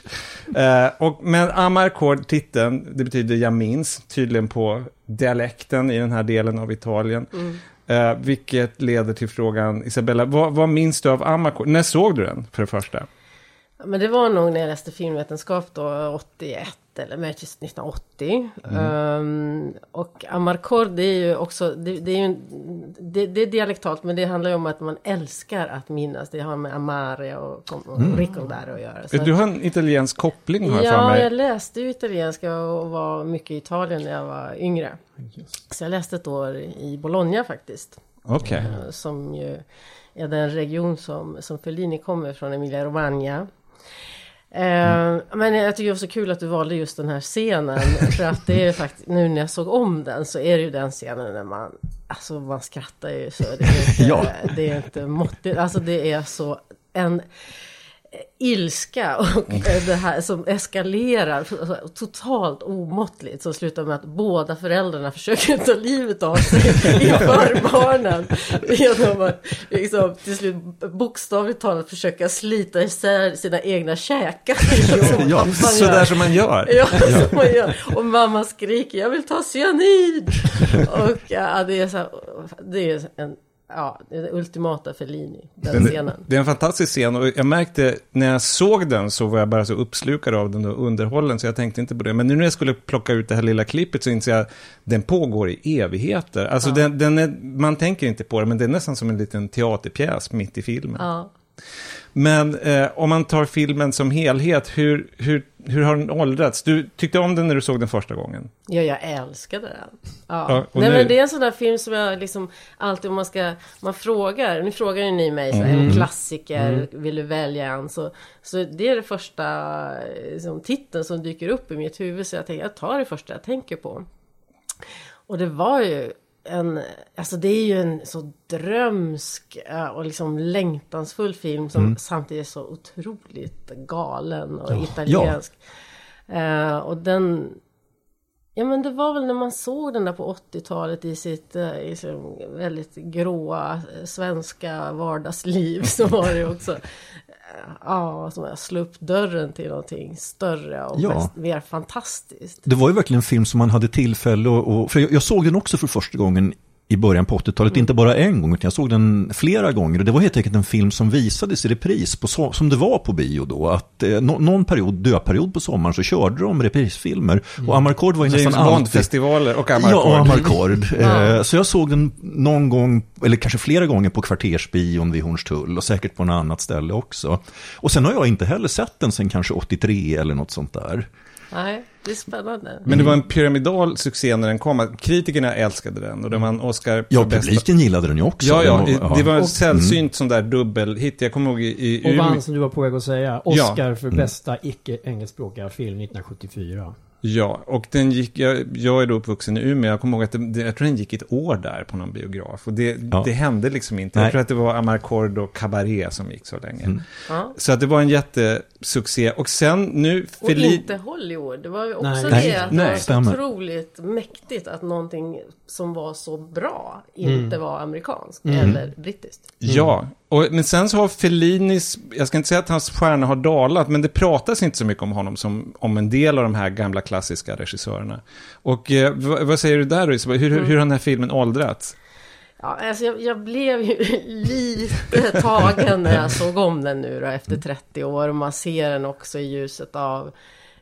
Eh, och, men Amarcord, titeln, det betyder jag minns, tydligen på dialekten i den här delen av Italien. Mm. Eh, vilket leder till frågan, Isabella, vad, vad minns du av Amarcord? När såg du den, för det första? Men det var nog när jag läste filmvetenskap då, 81 eller möjligtvis 1980. Mm. Ehm, och Amarcord, det är ju också, det, det är ju det, det är dialektalt men det handlar ju om att man älskar att minnas. Det har med amare och, och Mm. ricordare att göra. Så Du har en italiensk koppling, har jag för Ja, mig. jag läste ju italienska och var mycket i Italien när jag var yngre. Så jag läste ett år i Bologna faktiskt. Okej. Eh, Som ju är den region som, som Fellini kommer från, Emilia Eh, Men jag tycker det var så kul att du valde just den här scenen. För att det är faktiskt, nu när jag såg om den så är det ju den scenen när man, alltså man skrattar ju så. Det är inte, Ja. det är inte måttigt. Alltså det är så en ilska och eh, det här som eskalerar alltså, totalt omåttligt som slutar med att båda föräldrarna försöker ta livet av sig inför barnen genom att liksom, till slut bokstavligt talat försöka slita isär sina egna käkar. Ja, Man sådär som man gör. Ja, Ja. som man gör. Och mamma skriker jag vill ta cyanid. Och ja, det är så här, det är en Ja, det ultimata Fellini, den Den- scenen. Det är en fantastisk scen och jag märkte när jag såg den så var jag bara så uppslukad av den och underhållen så jag tänkte inte på det. Men nu när jag skulle plocka ut det här lilla klippet så inser jag att den pågår i evigheter. Alltså Ja. den, den är, man tänker inte på det men det är nästan som en liten teaterpjäs mitt i filmen. Ja. Men eh, om man tar filmen som helhet, hur, hur, hur har den åldrats? Du tyckte om den när du såg den första gången? Ja, jag älskade den. Ja. Ja, Nej, nu- men det är en sån där film som jag liksom alltid om man ska, man frågar, nu frågar ju ni mig, så här, Mm. en klassiker, Mm. vill du välja en? Så, så det är det första eh, liksom, titeln som dyker upp i mitt huvud, så jag tänker, jag tar det första jag tänker på. Och det var ju en, alltså det är ju en så drömsk eh, och liksom längtansfull film som Mm. samtidigt är så otroligt galen och Ja. italiensk. Eh, och den, Ja men det var väl när man såg den där på 80-talet i sitt eh, i sin väldigt gråa eh, svenska vardagsliv så var det också eh, Ja, som jag slog upp dörren till någonting större och Ja. mer fantastiskt. Det var ju verkligen en film som man hade tillfälle och, och för jag, jag såg den också för första gången i början på 80-talet, inte bara en gång utan jag såg den flera gånger och det var helt enkelt en film som visades i repris på, so- som det var på bio då. Att eh, nå- någon period, döperiod på sommaren så körde de reprisfilmer och Amarcord var ju James nästan alltid... Bond-festivaler och Amarcord. Ja, och Amarcord. Eh, Så jag såg den någon gång, eller kanske flera gånger på kvartersbion vid Hornstull och säkert på något annat ställe också. Och sen har jag inte heller sett den sen kanske 83 eller något sånt där. Nej, det är spännande. Men det var en pyramidal succé när den kom. Kritikerna älskade den och det var en Oscar Ja, publiken gillade den ju också. Ja, ja, Den var- det var en Och- sällsynt sån där dubbelhit. Jag kommer ihåg i, i Och vann, som du var på väg att säga, Oscar Ja. för Mm. bästa icke-engelskspråkiga film 1974. Ja, och den gick, jag, jag är då uppvuxen i Umeå, jag kommer ihåg att det, jag tror den gick ett år där på någon biograf. Och det, Ja. det hände liksom inte. Nej. Jag tror att det var Amarcord och Cabaret som gick så länge. Mm. Ja. Så att det var en jättesuccé. Och sen nu, Och Feli- inte Hollywood. Det var ju också Nej. det Nej, att det var så otroligt mäktigt att någonting som var så bra inte Mm. var amerikanskt Mm. eller brittiskt. Ja, och, men sen så har Fellinis, jag ska inte säga att hans stjärna har dalat, men det pratas inte så mycket om honom som om en del av de här gamla klassiska regissörerna. Och eh, vad, vad säger du där Isabel? Hur, Mm. hur har den här filmen åldrats? Ja, alltså jag, jag blev ju lite tagen när jag såg om den nu då, efter 30 år. Och man ser den också i ljuset av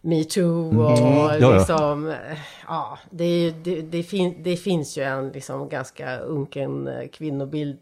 metoo och Mm. Ja, ja. liksom... eh, Ja, det, det, det, fin, det finns ju en liksom ganska unken eh, kvinnobild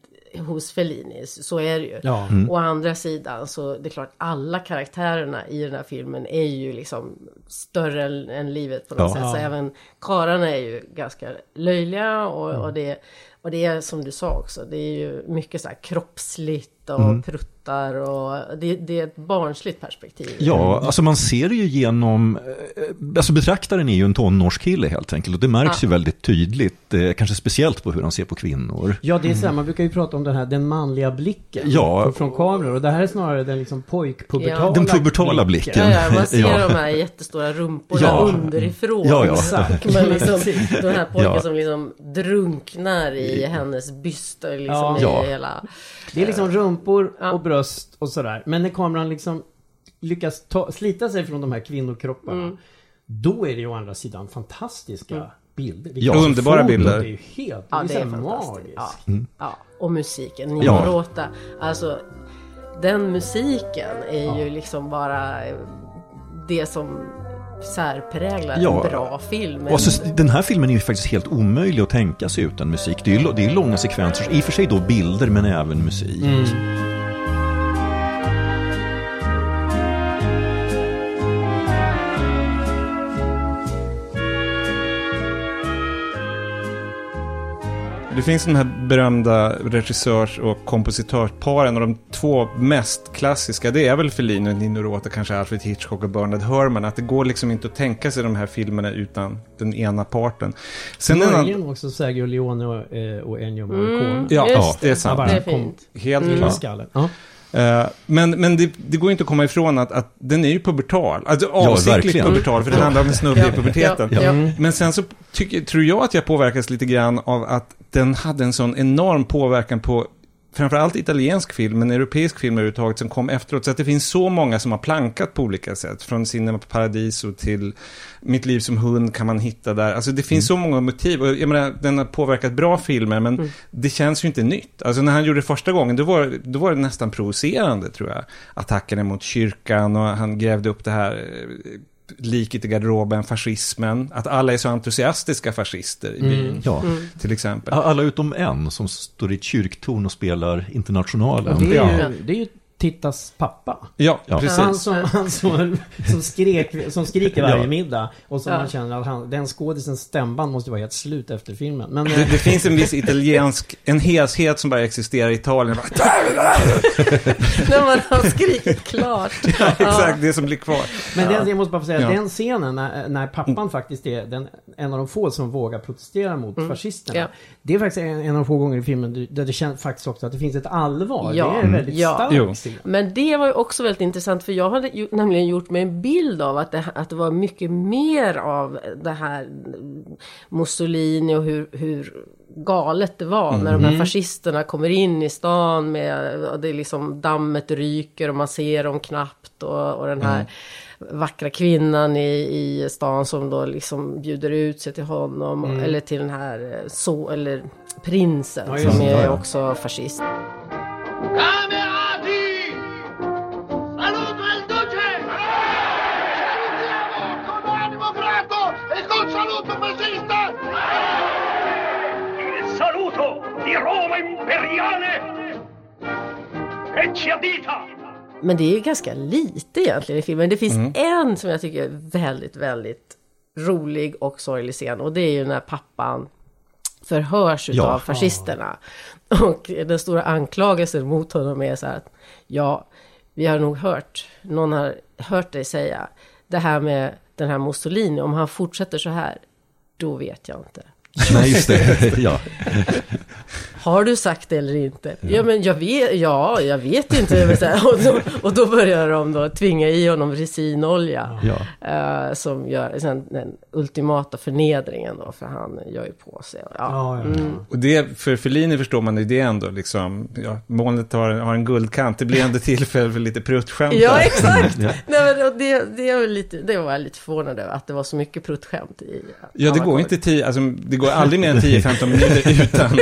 hos Fellini, så är det ju. Ja. Mm. Å andra sidan så det är klart alla karaktärerna i den här filmen är ju liksom större än, än livet på något Ja. sätt. Så Ja. även karlarna är ju ganska löjliga och, och, det, och det är som du sa också, det är ju mycket så här kroppsligt och Mm. pruttar och det, det är ett barnsligt perspektiv. Ja, alltså man ser det ju genom, eh, alltså betraktaren är ju en tonårskille helt enkelt och det märks Ja. ju väldigt tydligt, eh, kanske speciellt på hur han ser på kvinnor. Ja, det är så här, man brukar ju prata om den här, den manliga blicken Ja. från, kameror. Och det här är snarare den liksom pojkpubertala Ja. Den pubertala blicken. Ja, ja, man ser Ja. de här jättestora rumporna Ja. underifrån. Ja, ja. Exakt. Men liksom, den här pojken Ja. som liksom drunknar i hennes byst och liksom Ja. i Ja. hela... Det är liksom rumpor och bröst och sådär. Men när kameran liksom lyckas ta, slita sig från de här kvinnokropparna. Mm. Då är det ju å andra sidan fantastiska Mm. bilder. Ja, underbara fotot bilder. är ju helt, Ja, det det är, här fantastiskt. Ja. magiskt. Ja, och musiken, Nino Ja. Rota. Alltså, den musiken är ju liksom bara eh, det som särpräglar Ja. en bra film. Och så, den här filmen är ju faktiskt helt omöjlig att tänka sig utan musik. Det är det är långa sekvenser, i och för sig då bilder men även musik. Det finns de här berömda regissörs och kompositörsparen och de två mest klassiska, det är väl Fellini och Nino Rota, kanske Alfred Hitchcock och Bernard Herrmann. Att det går liksom inte att tänka sig de här filmerna utan den ena parten. Sen en annan... Möjligen också Sergio Leone och, eh, och Ennio Morricone. Mm, Ja, just ja, det är sant. bara Det är fint. Helt i klart. Ja. Eh, men men det, det går inte att komma ifrån att, att den är ju pubertal. Alltså avsiktligt verkligen. pubertal, för det handlar om en snubbe i Ja, puberteten. ja, ja. Mm. Men sen så tycker, tror jag att jag påverkas lite grann av att den hade en sån enorm påverkan på framförallt italiensk film, men europeisk film överhuvudtaget som kom efteråt. Så att det finns så många som har plankat på olika sätt. Från Cinema Paradiso till Mitt liv som hund kan man hitta där. Alltså det finns så många motiv. Och jag menar, den har påverkat bra filmer, men det känns ju inte nytt. Alltså när han gjorde det första gången, då var, då var det nästan provocerande tror jag. Attackerna mot kyrkan och han grävde upp det här liket i garderoben, fascismen. Att alla är så entusiastiska fascister i byn, Ja. till exempel. Alla utom en som står i ett kyrktorn och spelar Internationalen. Och det, är Ja. ju, det är ju Tittas pappa. Ja, Ja. precis. Han som, han som, som, skrek, som skriker varje Ja. middag. Och som Ja. man känner att han, den skådisens stämband måste vara helt slut efter filmen. Men Det, eh, det finns en viss italiensk, en heshet som bara existerar i Italien. När man har skrikit klart. Ja, exakt, det som blir kvar. Men den, jag måste bara få säga, Ja. den scenen när, när pappan faktiskt är den, en av de få som vågar protestera mot fascisterna. Ja. Det är faktiskt en, en av de få gånger i filmen där det känns faktiskt också att det finns ett allvar. Ja. Det är väldigt Ja. Silla. Men det var ju också väldigt intressant för jag hade ju, nämligen gjort mig en bild av att det, att det var mycket mer av det här Mussolini och hur, hur galet det var när de här Mhm. fascisterna kommer in i stan med, och det är liksom dammet ryker och man ser dem knappt och, och den här vackra kvinnan i, i stan som då liksom bjuder ut sig till honom Mm. eller till den här eh, så, eller prinsen Ja, som är Ja, ja. också fascist. Camerati! Roma imperiale! E ci addita! Men det är ju ganska lite egentligen i filmen. Det finns Mm. en som jag tycker är väldigt, väldigt rolig och sorglig scen. Och det är ju när pappan förhörs Ja. av fascisterna. Och den stora anklagelsen mot honom är så här att ja, vi har nog hört, någon har hört dig säga det här med den här Mussolini, om han fortsätter så här, då vet jag inte. Nej, just det. ja. Har du sagt det eller inte? Ja, men jag vet, ja, jag vet inte. Och då, och då börjar de då tvinga i honom resinolja. Ja. eh, som gör sen, den ultimata förnedringen då, för han gör ju på sig. Ja, Mm. Och det, för Fellini förstår man ju det ändå, liksom, ja, molnet har, har en guldkant, det blir ändå tillfälle för lite pruttskämt. Ja, exakt! Ja. Nej, men och det, det, är väl lite, det var jag lite förvånad över, att det var så mycket pruttskämt i Ja, det går inte tio, alltså, det går aldrig mer än 10-15 minuter utan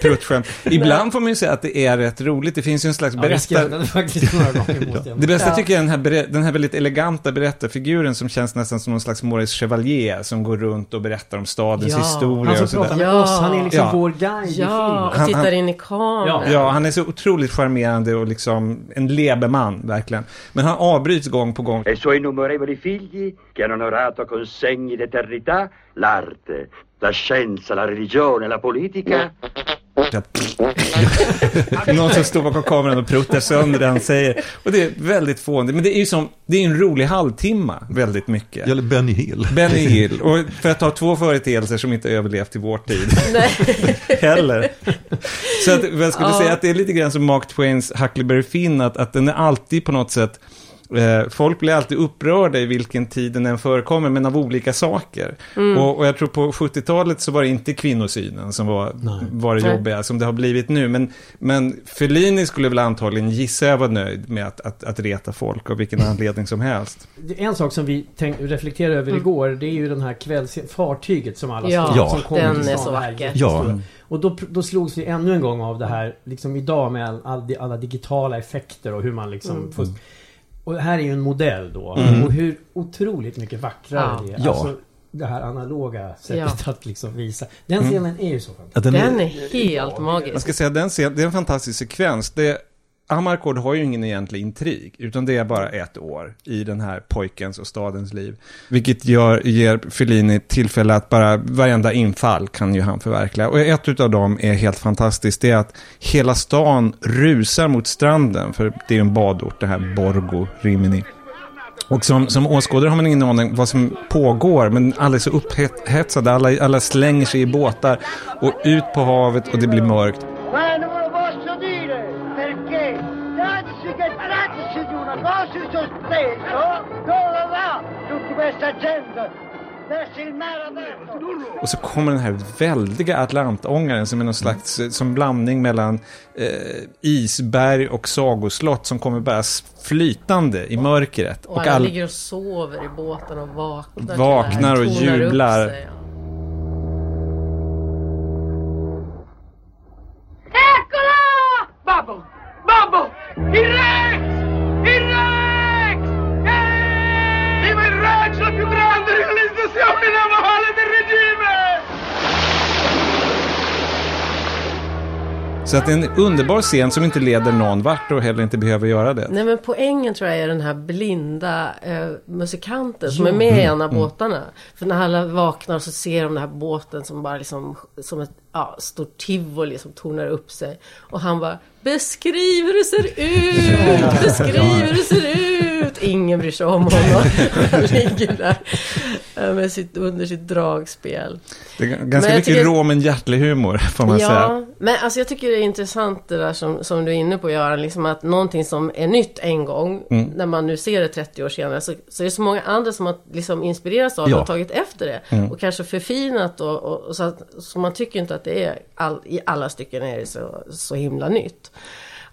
pruttskämt. Ibland får man ju säga att det är rätt roligt. Det finns ju en slags Ja, berättar... faktiskt några gånger mot det. Det bästa Ja. tycker jag är den här, berä- den här väldigt eleganta berättarfiguren som känns nästan som någon slags Maurice Chevalier som går runt och berättar om stadens Ja, historia han som pratar med oss, han är liksom vår guide i filmen. Ja, och Han- tittar in i kameran. Ja, han är så otroligt charmerande och liksom en lebeman, verkligen. Men han avbryts gång på gång. E suoi innumerevoli figli che hanno onorato con segni d'eternità l'arte, la scienza, la religione, la politica. Någon som står bakom kameran och pruttar sönder det han säger. Och det är väldigt fånigt. Men det är ju som, det är en rolig halvtimme, väldigt mycket. Eller Benny Hill. Benny Hill. Och för att ta två företeelser som inte överlevt i vår tid. Nej. Heller. Så att, jag skulle Ja. säga att det är lite grann som Mark Twains Huckleberry Finn, att, att den är alltid på något sätt folk blir alltid upprörda i vilken tid den än förekommer, men av olika saker. Mm. Och, och jag tror på 70-talet så var det inte kvinnosynen som var, var det jobbiga, som det har blivit nu. Men, men Fellini skulle väl antagligen gissa jag vara nöjd med att, att, att reta folk av vilken anledning som helst. En sak som vi tänk, reflekterade över Mm. igår, det är ju den här kvälls... Fartyget som alla Ja, Ja. som kommer den till är så vacker. Ja. Och då, då slogs vi ännu en gång av det här, liksom idag med all, all, alla digitala effekter och hur man liksom Mm. får... Och här är ju en modell då. Mm. Och hur otroligt mycket vackrare Ja. det är. Ja. Alltså, det här analoga sättet Ja. att liksom visa. Den Mm. scenen är ju så fantastisk. Ja, den Den är, är helt Jag magisk. ska säga den scen, det är en fantastisk sekvens. Det, Amarcord har ju ingen egentlig intrig, utan det är bara ett år i den här pojkens och stadens liv. Vilket gör, ger Fellini tillfälle att bara, varenda infall kan ju han förverkliga. Och ett av dem är helt fantastiskt, det är att hela stan rusar mot stranden, för det är en badort, det här Borgo Rimini. Och som, som åskådare har man ingen aning vad som pågår, men alla är så upphetsade, alla, alla slänger sig i båtar och ut på havet och det blir mörkt. Och så kommer den här väldiga Atlantångaren som är någon slags eh, som blandning mellan eh, isberg och sagoslott som kommer bara flytande i mörkret. Och alla ligger och sover i båten och vaknar. Vaknar och upp jublar. sig. Eccola! Babbo! Babbo! Il! Realizzazione navale del regime! Så att det är en underbar scen som inte leder någon vart och heller inte behöver göra det. Nej men poängen tror jag är den här blinda eh, musikanten som är med i en av båtarna. För när alla vaknar så ser de den här båten som bara liksom som ett ja, stort tivoli som tornar upp sig. Och han bara Beskriv hur det ser ut! Beskriv hur det ser ut! Ingen bryr sig om honom. Han ligger där eh, med sitt, under sitt dragspel. Det är ganska mycket tycker- rå men hjärtlig humor, får man ja, säga. men alltså jag tycker det är intressant det där som, som du är inne på Göran, liksom att någonting som är nytt en gång, Mm. när man nu ser det 30 år senare, så, så är det så många andra som har liksom inspirerats av det Ja. och tagit efter det. Mm. Och kanske förfinat och, och, och så, att, så man tycker inte att det är, all, i alla stycken är det så, så himla nytt.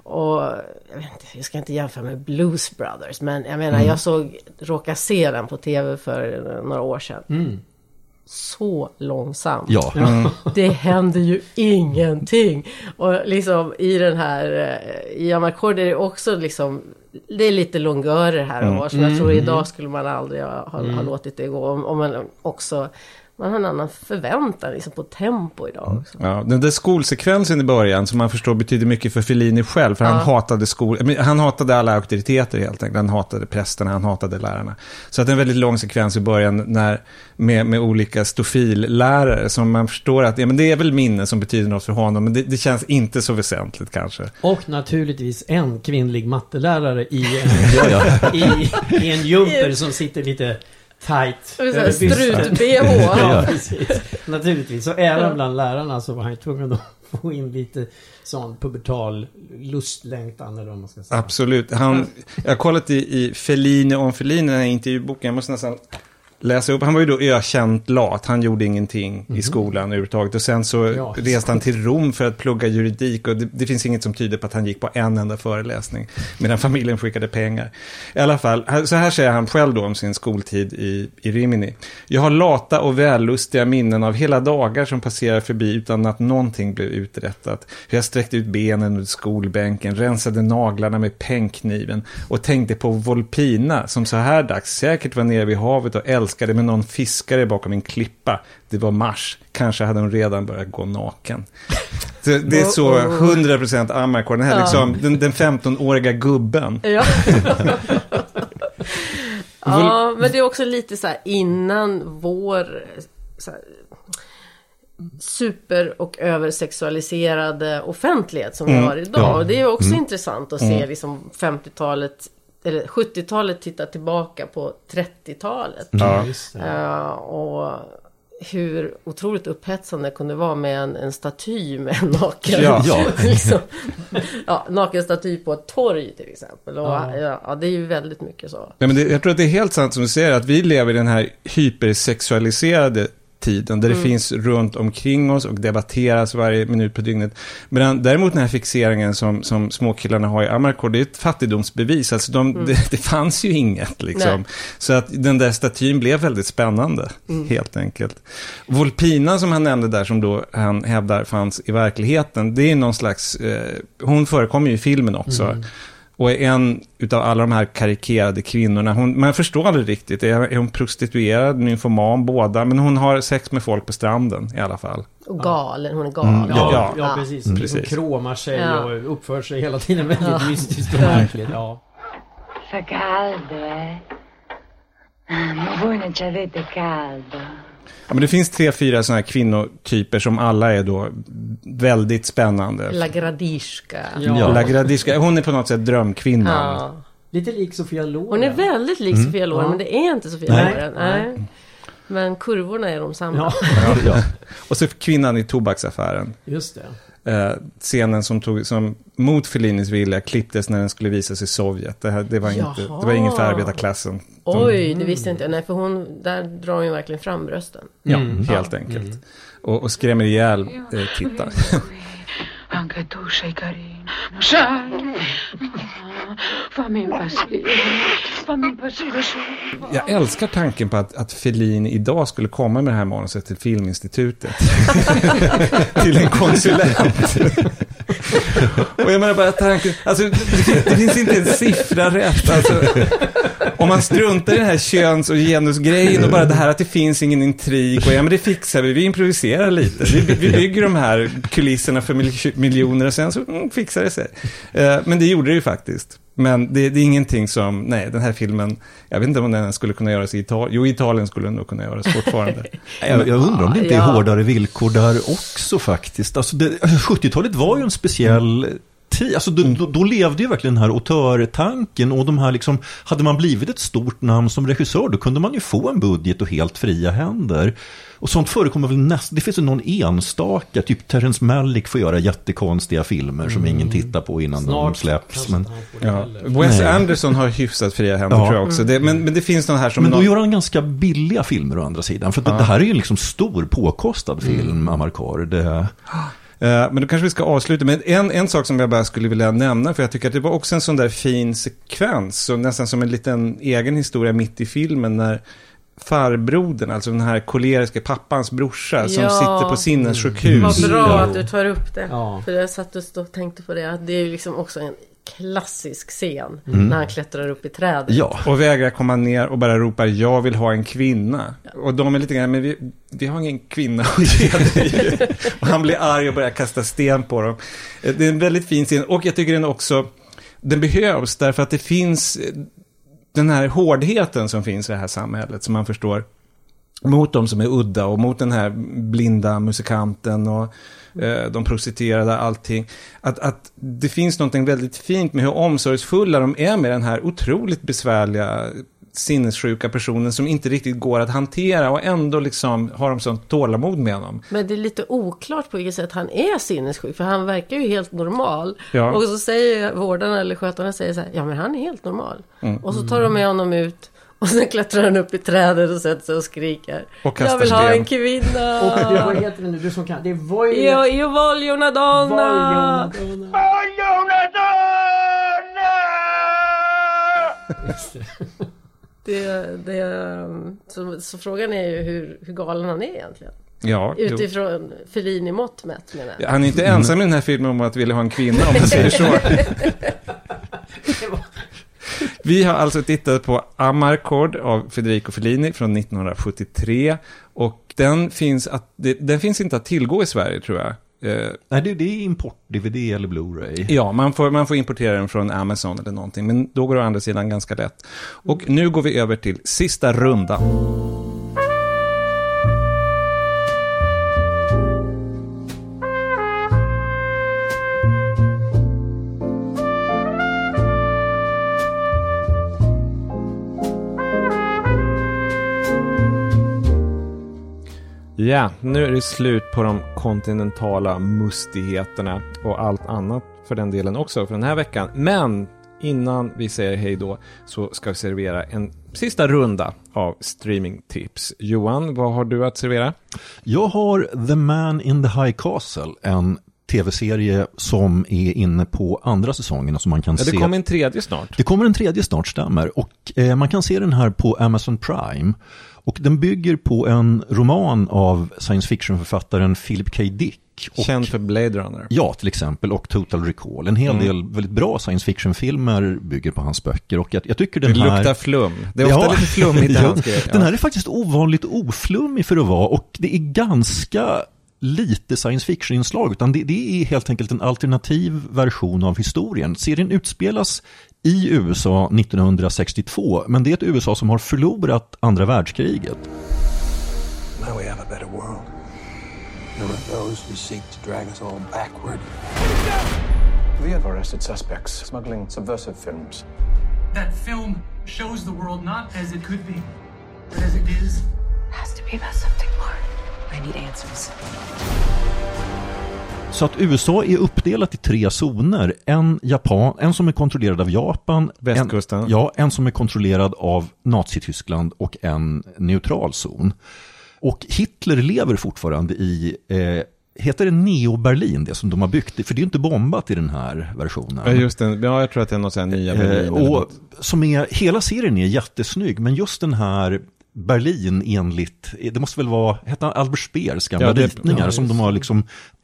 Och jag, vet inte, jag ska inte jämföra med Blues Brothers, men jag menar Mm. jag såg, råkade se den på tv för några år sedan. Mm. Så långsamt. Ja. Mm. Det händer ju ingenting. Och liksom i den här, eh, i Amarcord är det också liksom, det är lite longörer här och Mm. var, som jag tror Mm. idag skulle man aldrig ha, ha, ha Mm. låtit det gå. Om, om man också, man har en annan förväntan liksom på tempo idag också. Ja, den där skolsekvensen i början som man förstår betyder mycket för Fellini själv. För han Ja. hatade skol... Han hatade alla auktoriteter helt enkelt. Han hatade prästerna, han hatade lärarna. Så att det är en väldigt lång sekvens i början när, med, med olika stofillärare som man förstår att ja, men det är väl minne som betyder något för honom. Men det, det känns inte så väsentligt kanske. Och naturligtvis en kvinnlig mattelärare i en, Ja, ja. i, i en jumper som sitter lite tight. Strut-bh. ja, precis. Naturligtvis. Så även bland lärarna så var han ju tvungen att få in lite sån pubertal lustlängtan eller vad man ska säga. Absolut. Han, jag har kollat i, i Fellini om Fellini, den här intervjuboken. Jag måste nästan läsa upp. Han var ju då ökänt lat. Han gjorde ingenting i skolan överhuvudtaget. Och sen så Mhm. Ja. reste han till Rom för att plugga juridik. Och det, det finns inget som tyder på att han gick på en enda föreläsning. Medan familjen skickade pengar. I alla fall, så här säger han själv då om sin skoltid i, i Rimini. Jag har lata och vällustiga minnen av hela dagar som passerar förbi utan att någonting blev uträttat. Hur jag sträckte ut benen under skolbänken, rensade naglarna med pennkniven och tänkte på Volpina som så här dags säkert var nere vid havet och älskade med någon fiskare bakom en klippa. Det var mars, kanske hade hon redan börjat gå naken. Så det är så 100% Amarcord, den här Ja. liksom, den, den 15-åriga gubben. Ja. ja, men det är också lite så här innan vår här, super och översexualiserade offentlighet som vi Mm. har idag. Och det är också Mm. intressant att se Mm. liksom 50-talet eller 70-talet titta tillbaka på 30-talet. Ja. Eh, och hur otroligt upphetsande det kunde vara med en, en staty med en naken, Ja. Ja. liksom, ja, naken staty på ett torg till exempel. Och, Ja. ja. Ja, det är ju väldigt mycket så. Nej, men det, jag tror att det är helt sant som du säger, att vi lever i den här hypersexualiserade tiden, där det Mm. finns runt omkring oss och debatteras varje minut på dygnet. Men däremot den här fixeringen som, som småkillarna har i Amarcord, det är ett fattigdomsbevis. Alltså de, Mm. det, det fanns ju inget liksom. Nej. Så att den där statyn blev väldigt spännande, Mm. helt enkelt. Volpina som han nämnde där, som då han hävdar fanns i verkligheten, det är någon slags, eh, hon förekommer ju i filmen också. Mm. Och är en utav alla de här karikerade kvinnorna. Hon, man förstår aldrig riktigt. Är, är hon prostituerad, nymfoman, båda? Men hon har sex med folk på stranden i alla fall. Och galen, hon är galen. Mm, Ja, Ja. ja, precis. Mm. Precis. kromar sig Ja. och uppför sig hela tiden väldigt Ja. mystiskt och märkligt. Ja. Fa caldo, eh? Ah, Ma voi non ci avete caldo? Ja, men det finns tre, fyra sådana här kvinnotyper som alla är då väldigt spännande. La Gradishka. Ja. La Gradiska, hon är på något sätt drömkvinnan. Ja. Lite lik Sofia Loren. Hon är väldigt lik Mm. Sofia Loren, Ja. men det är inte Sofia Nej. Loren. Nej. Men kurvorna är de samma. Ja, ja. Och så kvinnan i tobaksaffären. just det. Eh, scenen som, tog, som mot Fellinis vilja klipptes när den skulle visas i Sovjet. Det, här, det, var, inte, Jaha. det var ingen för arbetarklassen. De- Oj, det visste inte jag. Nej, för hon, där drar hon ju verkligen fram brösten. Ja, Mm. helt enkelt. Och, och skrämmer ihjäl eh, tittaren. Fammi. Fammi. Jag älskar tanken på att, att Fellini idag skulle komma med det här manuset till Filminstitutet. till en konsulent. och jag menar bara tanken, alltså det, finns- inte en siffra rätt. Alltså, om man struntar i den här köns och genusgrejen och bara det här att det finns ingen intrig och ja men det fixar vi, vi improviserar lite. Vi, vi bygger de här kulisserna för miljoner och sen så mm, fixar det sig. Eh, men det gjorde det ju faktiskt. Men det, det är ingenting som, nej, den här filmen, jag vet inte om den skulle kunna göras i Italien. Jo, i Italien skulle den nog kunna göras fortfarande. Jag, jag undrar om det inte är Ja. hårdare villkor där också faktiskt. Alltså det, 70-talet var ju en speciell tid, alltså då, då, då levde ju verkligen den här autörtanken och de här liksom, hade man blivit ett stort namn som regissör då kunde man ju få en budget och helt fria händer. Och sånt förekommer väl nästan, det finns ju någon enstaka, typ Terrence Malick får göra jättekonstiga filmer som ingen tittar på innan de Snart släpps. kanske Men, Ja. Wes Nej. Anderson har hyfsat fria händer Ja. tror jag också. Det, men, men det finns någon här som... men då någon... gör han ganska billiga filmer å andra sidan. För att det här är ju en liksom stor påkostad film, Amarkar. Det, Eh, Men då kanske vi ska avsluta med en, en sak som jag bara skulle vilja nämna. För jag tycker att det var också en sån där fin sekvens. Så nästan som en liten egen historia mitt i filmen. När farbrodern, alltså den här koleriska pappans brorsa. Som Ja. sitter på sinnessjukhus. Vad bra att du tar upp det. Ja. För jag satt och tänkte på det. att Det är ju liksom också en klassisk scen. Mm. När han klättrar upp i trädet. Och vägrar komma ner och bara ropar jag vill ha en kvinna. Och de är lite grann, men vi, vi har ingen kvinna att ge dig. Och han blir arg och börjar kasta sten på dem. Eh, Det är en väldigt fin scen och jag tycker den också, den behövs därför att det finns den här hårdheten som finns i det här samhället som man förstår. Mot de som är udda och mot den här blinda musikanten och de prostituerade, allting. Att, att det finns något väldigt fint med hur omsorgsfulla de är med den här otroligt besvärliga sinnessjuka personen som inte riktigt går att hantera och ändå liksom har de sånt tålamod med honom. Men det är lite oklart på vilket sätt han är sinnessjuk. För han verkar ju helt normal. Ja. Och så säger vårdarna eller skötarna säger så här. Ja men han är helt normal. Mm. Och så tar de med honom ut. Och sen klättrar han upp i trädet och sätter sig och skriker. Och Jag vill ha en kvinna. Och det, vad heter det nu, du som kan, det är Voy... Io, io voglio una donna. Det, det, så, så frågan är ju hur, hur galen han är egentligen. Ja, jo. Utifrån Fellini-mått mätt menar jag. Han är inte ensam i den här filmen om att vilja ha en kvinna om man säger så. Vi har alltså tittat på Amarcord av Federico Fellini från 1973. Och den finns, att, den finns inte att tillgå i Sverige tror jag. Eh, nej, det, det är import-DVD eller Blu-ray. Ja, man får, man får importera den från Amazon eller någonting. Men då går det å andra sidan ganska lätt. Och nu går vi över till sista rundan. Ja, nu är det slut på de kontinentala mustigheterna och allt annat för den delen också för den här veckan. Men innan vi säger hej då så ska vi servera en sista runda av streamingtips. Johan, vad har du att servera? Jag har The Man in the High Castle, en tv-serie som är inne på andra säsongen. Som man kan Ja, det se. kommer en tredje snart. Det kommer en tredje snart, stämmer. Och eh, man kan se den här på Amazon Prime. Och den bygger på en roman av science fiction-författaren Philip K. Dick. Och, Känd för Blade Runner. Ja, till exempel. Och Total Recall. En hel Mm. del väldigt bra science fiction-filmer bygger på hans böcker. Och jag, jag tycker den Det här... luktar flum. Det är ofta lite flummigt ja, hans grejer. Den Ja. här är faktiskt ovanligt oflummig för att vara. Och det är ganska lite science fiction-inslag. Utan det, det är helt enkelt en alternativ version av historien. Serien utspelas i USA 1962. Men det är ett USA som har förlorat andra världskriget. Now we have a better world. There are those who seek to drag us all backward. We have arrested suspects smuggling subversive films. That film shows the world not as it could be, but as it is. Has to be about something more. I need answers. Så att USA är uppdelat i tre zoner. En, Japan, en som är kontrollerad av Japan. Västkusten. En, ja, en som är kontrollerad av Nazityskland och en neutral zon. Och Hitler lever fortfarande i, eh, heter det Neo-Berlin, det som de har byggt? För det är ju inte bombat i den här versionen. Ja, just det. Ja, jag tror att det är något sånt här nya Berlin. Eh, och som är, hela serien är jättesnygg, men just den här Berlin enligt, det måste väl vara, hette Albert Speers gamla Ja, det- ritningar ja, som de har liksom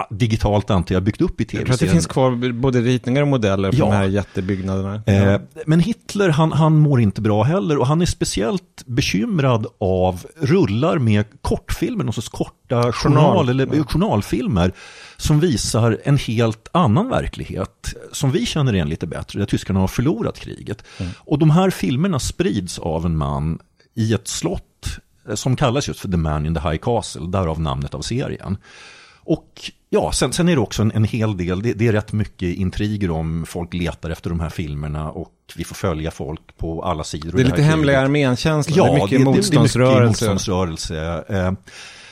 digitalt antar jag byggt upp i Jag tror att tv-serien. det finns kvar både ritningar och modeller Ja. de här jättebyggnaderna. Eh, men Hitler, han, han mår inte bra heller och han är speciellt bekymrad av rullar med kortfilmer, någon sorts korta journal, Journal. eller journalfilmer som visar en helt annan verklighet som vi känner igen lite bättre, där tyskarna har förlorat kriget. Och de här filmerna sprids av en man i ett slott eh, som kallas just för The Man in the High Castle, därav namnet av serien. Och ja, sen, sen är det också en, en hel del, det, det är rätt mycket intriger om folk letar efter de här filmerna och vi får följa folk på alla sidor. Det är i lite hemliga armén-känsla. Ja, det är mycket det, det, motståndsrörelse. Det är mycket motståndsrörelse. Eh,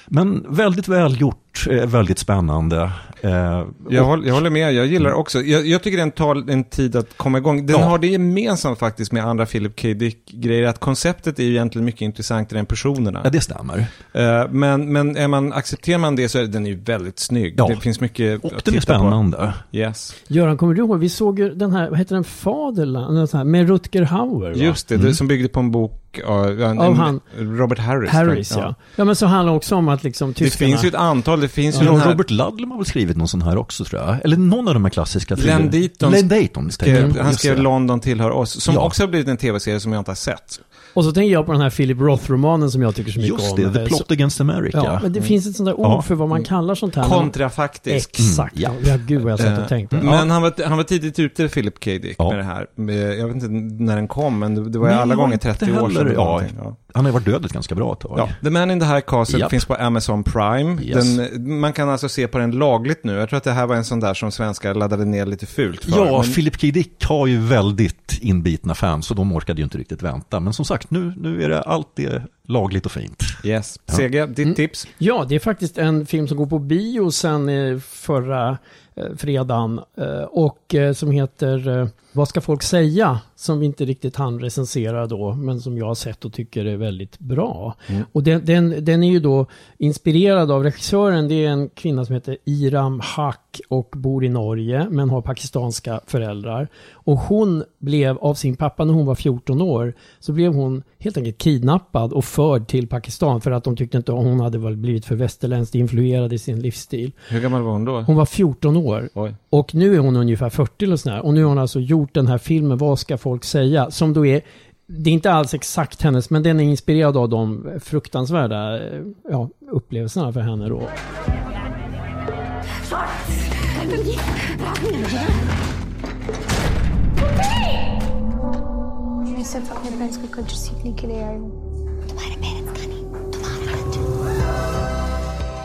Men väldigt välgjort, eh, väldigt spännande. Eh, Jag, och- håller, jag håller med, jag gillar det också. Jag, jag tycker den tar en tid att komma igång. Den Ja. har det gemensamt faktiskt med andra Philip K. Dick-grejer, att konceptet är ju egentligen mycket intressantare än personerna. Ja, det stämmer. Eh, men men är man, accepterar man det så är den ju väldigt snygg. Ja. Det finns mycket Och att den är titta på. spännande. Yes. Göran, kommer du ihåg? Vi såg ju den här, vad heter den, Faderland? Något sånt här, Med Rutger Hauer va? Just det, det som byggde på en bok av, en, Av han- Robert Harris. Harris ja. ja. men så handlar det också om att liksom Det tyskarna... finns ju ett antal, det finns ju Ja, den här... Robert Ludlum har väl skrivit någon sån här också tror jag. Eller någon av de här klassiska Len Dayton, Len jag skrev, han just skrev. London tillhör oss, som Ja. också har blivit en tv-serie som jag inte har sett. Och så tänker jag på den här Philip Roth-romanen som jag tycker så mycket Just om. det, The Eh, Plot så- Against America. Ja, men det finns ett sånt där ord Ja. för vad man kallar sånt här. Kontrafaktisk. Exakt. Mm, ja. gud vad jag satt och Eh, tänkte. Ja. Men han var, han var tidigt ute, Philip K. Dick, Ja. med det här. Med, jag vet inte när den kom, men det, det var ju Nej, alla gånger inte 30 år sedan. Ja, ja. Han har ju varit död ett ganska bra tag. Ja, The Man in the High Castle Japp. finns på Amazon Prime. Yes. Den, man kan alltså se på den lagligt nu. Jag tror att det här var en sån där som svenskar laddade ner lite fult för. Ja, men, Philip K. Dick har ju väldigt inbitna fans och de orkade ju inte riktigt vänta. Men som sagt, nu, nu är det allt är lagligt och fint. Yes. CG, ditt tips? Ja, det är faktiskt en film som går på bio sen eh, förra eh, fredagen eh, och som heter Vad ska folk säga? Som vi inte riktigt hann recensera då, men som jag har sett och tycker är väldigt bra. Mm. Och den, den, den är ju då inspirerad av regissören. Det är en kvinna som heter Iram Haq och bor i Norge, men har pakistanska föräldrar. Och hon blev av sin pappa när hon var 14 år, så blev hon helt enkelt kidnappad och förd till Pakistan för att de tyckte inte hon hade väl blivit för västerländskt influerad i sin livsstil. Hur gammal var hon då? Hon var 14 år. Oj. Och nu är hon ungefär 40 eller sådär. Och nu har hon alltså gjort gjort den här filmen, vad ska folk säga? Som då är, det är inte alls exakt hennes, men den är inspirerad av de fruktansvärda eh, ja, upplevelserna för henne då.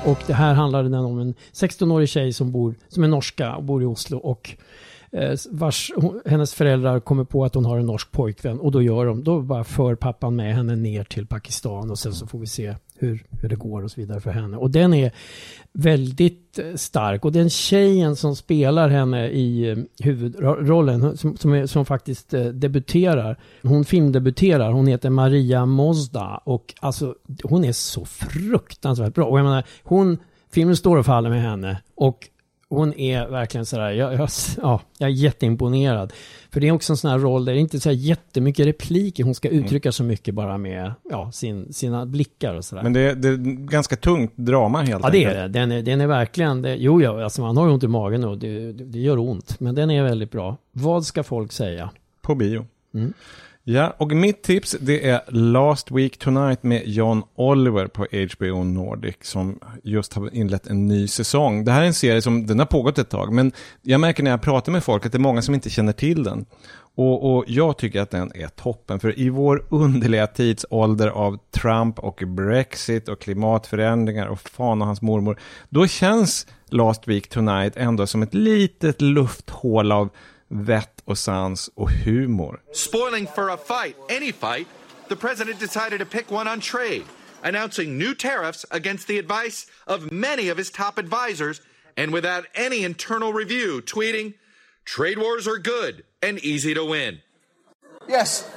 Och det här handlade den om en 16-årig tjej som, bor, som är norska och bor i Oslo och vars, hon, hennes föräldrar kommer på att hon har en norsk pojkvän och då gör de, då bara för pappan med henne ner till Pakistan och sen så får vi se hur, hur det går och så vidare för henne. Och den är väldigt eh, stark och den tjejen som spelar henne i eh, huvudrollen som, som, är, som faktiskt eh, debuterar, hon filmdebuterar, hon heter Maria Mozda och alltså hon är så fruktansvärt bra. Och jag menar, hon, filmen står och faller med henne och hon är verkligen sådär, jag, jag, ja, jag är jätteimponerad. För det är också en sån här roll där det inte är så här jättemycket repliker, hon ska uttrycka så mycket bara med ja, sin, sina blickar och sådär. Men det är, det är ganska tungt drama helt Ja det enkelt. är det. Den är, den är verkligen, det, jo ja, alltså man har ju ont i magen och det, det, det gör ont. Men den är väldigt bra. Vad ska folk säga? På bio. Mm. Ja, och mitt tips det är Last Week Tonight med John Oliver på HBO Nordic som just har inlett en ny säsong. Det här är en serie som, den har pågått ett tag, men jag märker när jag pratar med folk att det är många som inte känner till den. Och, och jag tycker att den är toppen, för i vår underliga tidsålder av Trump och Brexit och klimatförändringar och fan och hans mormor, då känns Last Week Tonight ändå som ett litet lufthål av vett och sans och humor. Spoiling for a fight, any fight, the president decided to pick one on trade, announcing new tariffs against the advice of many of his top advisors and without any internal review, tweeting, Trade wars are good and easy to win. Yes,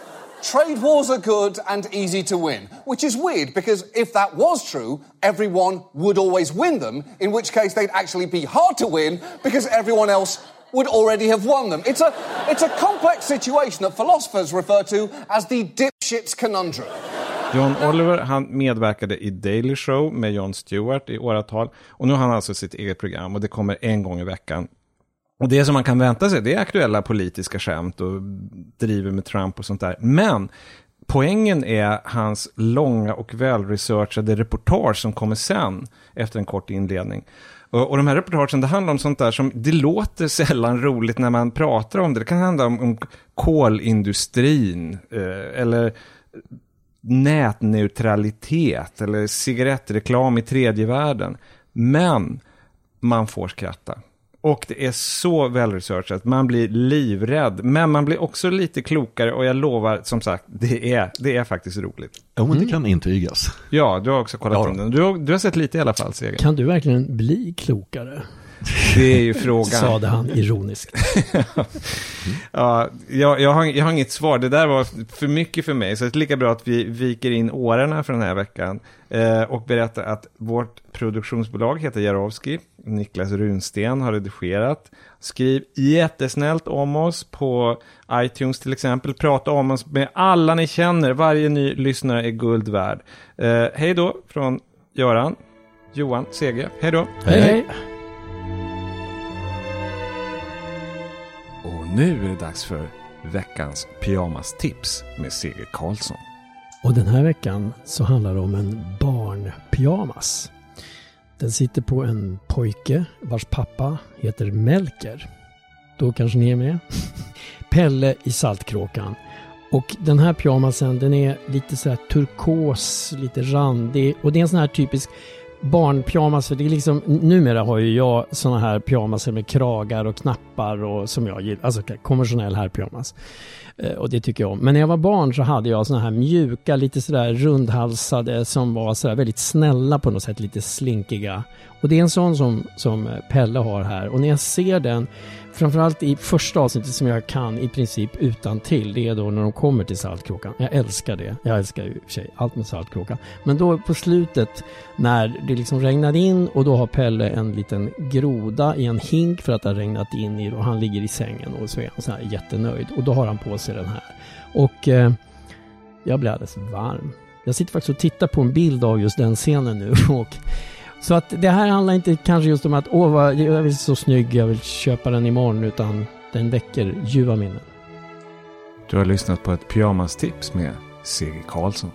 trade wars are good and easy to win, which is weird because if that was true, everyone would always win them, in which case they'd actually be hard to win because everyone else would already have won them. It's a, it's a complex situation that philosophers refer to as the dipshit's conundrum. John Oliver, han medverkade i Daily Show med Jon Stewart i åratal. Och nu har han alltså sitt eget program och det kommer en gång i veckan. Och det som man kan vänta sig, det är aktuella politiska skämt och driver med Trump och sånt där. Men poängen är hans långa och välresearchade reportage som kommer sen, efter en kort inledning. Och, och de här reportagen, det handlar om sånt där som, det låter sällan roligt när man pratar om det. Det kan handla om, om kolindustrin, eh, eller nätneutralitet eller cigarettreklam i tredje världen. Men man får skratta. Och det är så välresearchat, man blir livrädd. Men man blir också lite klokare och jag lovar, som sagt, det är, det är faktiskt roligt. Jo, men det kan intygas. Ja, du har också kollat Ja. om den. Du har, du har sett lite i alla fall, Seger. Kan du verkligen bli klokare? Det är ju frågan. Sade han ironiskt. ja, jag, jag, har, jag har inget svar. Det där var för mycket för mig. Så det är lika bra att vi viker in åren för den här veckan. Eh, och berättar att vårt produktionsbolag heter Jarowski. Niklas Runsten har redigerat. Skriv jättesnällt om oss på iTunes till exempel. Prata om oss med alla ni känner. Varje ny lyssnare är guld värd. Eh, hej då från Göran, Johan, Sege. Hej då. Hej, hej. Och nu är det dags för veckans pyjamastips med Seger Karlsson. Och den här veckan så handlar det om en barnpyjamas. Den sitter på en pojke vars pappa heter Melker. Då kanske ni är med? Pelle i Saltkråkan. Och den här pyjamasen den är lite så här turkos, lite randig och det är en sån här typisk barnpyjamas. För det är liksom, numera har ju jag sådana här pyjamaser med kragar och knappar och som jag gillar, alltså konventionell herrpyjamas. Eh, och det tycker jag om. Men när jag var barn så hade jag sådana här mjuka, lite sådär rundhalsade som var sådär väldigt snälla på något sätt, lite slinkiga. Och det är en sån som, som eh, Pelle har här. Och när jag ser den, framförallt i första avsnittet som jag kan i princip utan till det är då när de kommer till Saltkråkan. Jag älskar det. Jag älskar ju i och för sig allt med Saltkråkan. Men då på slutet när det liksom regnar in och då har Pelle en liten groda i en hink för att det har regnat in i och han ligger i sängen och så är han så här jättenöjd. Och då har han på sig den här. Och eh, jag blir alldeles varm. Jag sitter faktiskt och tittar på en bild av just den scenen nu. Och, så att det här handlar inte kanske just om att åh, vad, jag är så snygg, jag vill köpa den imorgon, utan den väcker ljuva minnen. Du har lyssnat på ett pyjamastips med Seger Karlsson.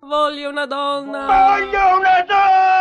Voglio una donna! Voglio una donna!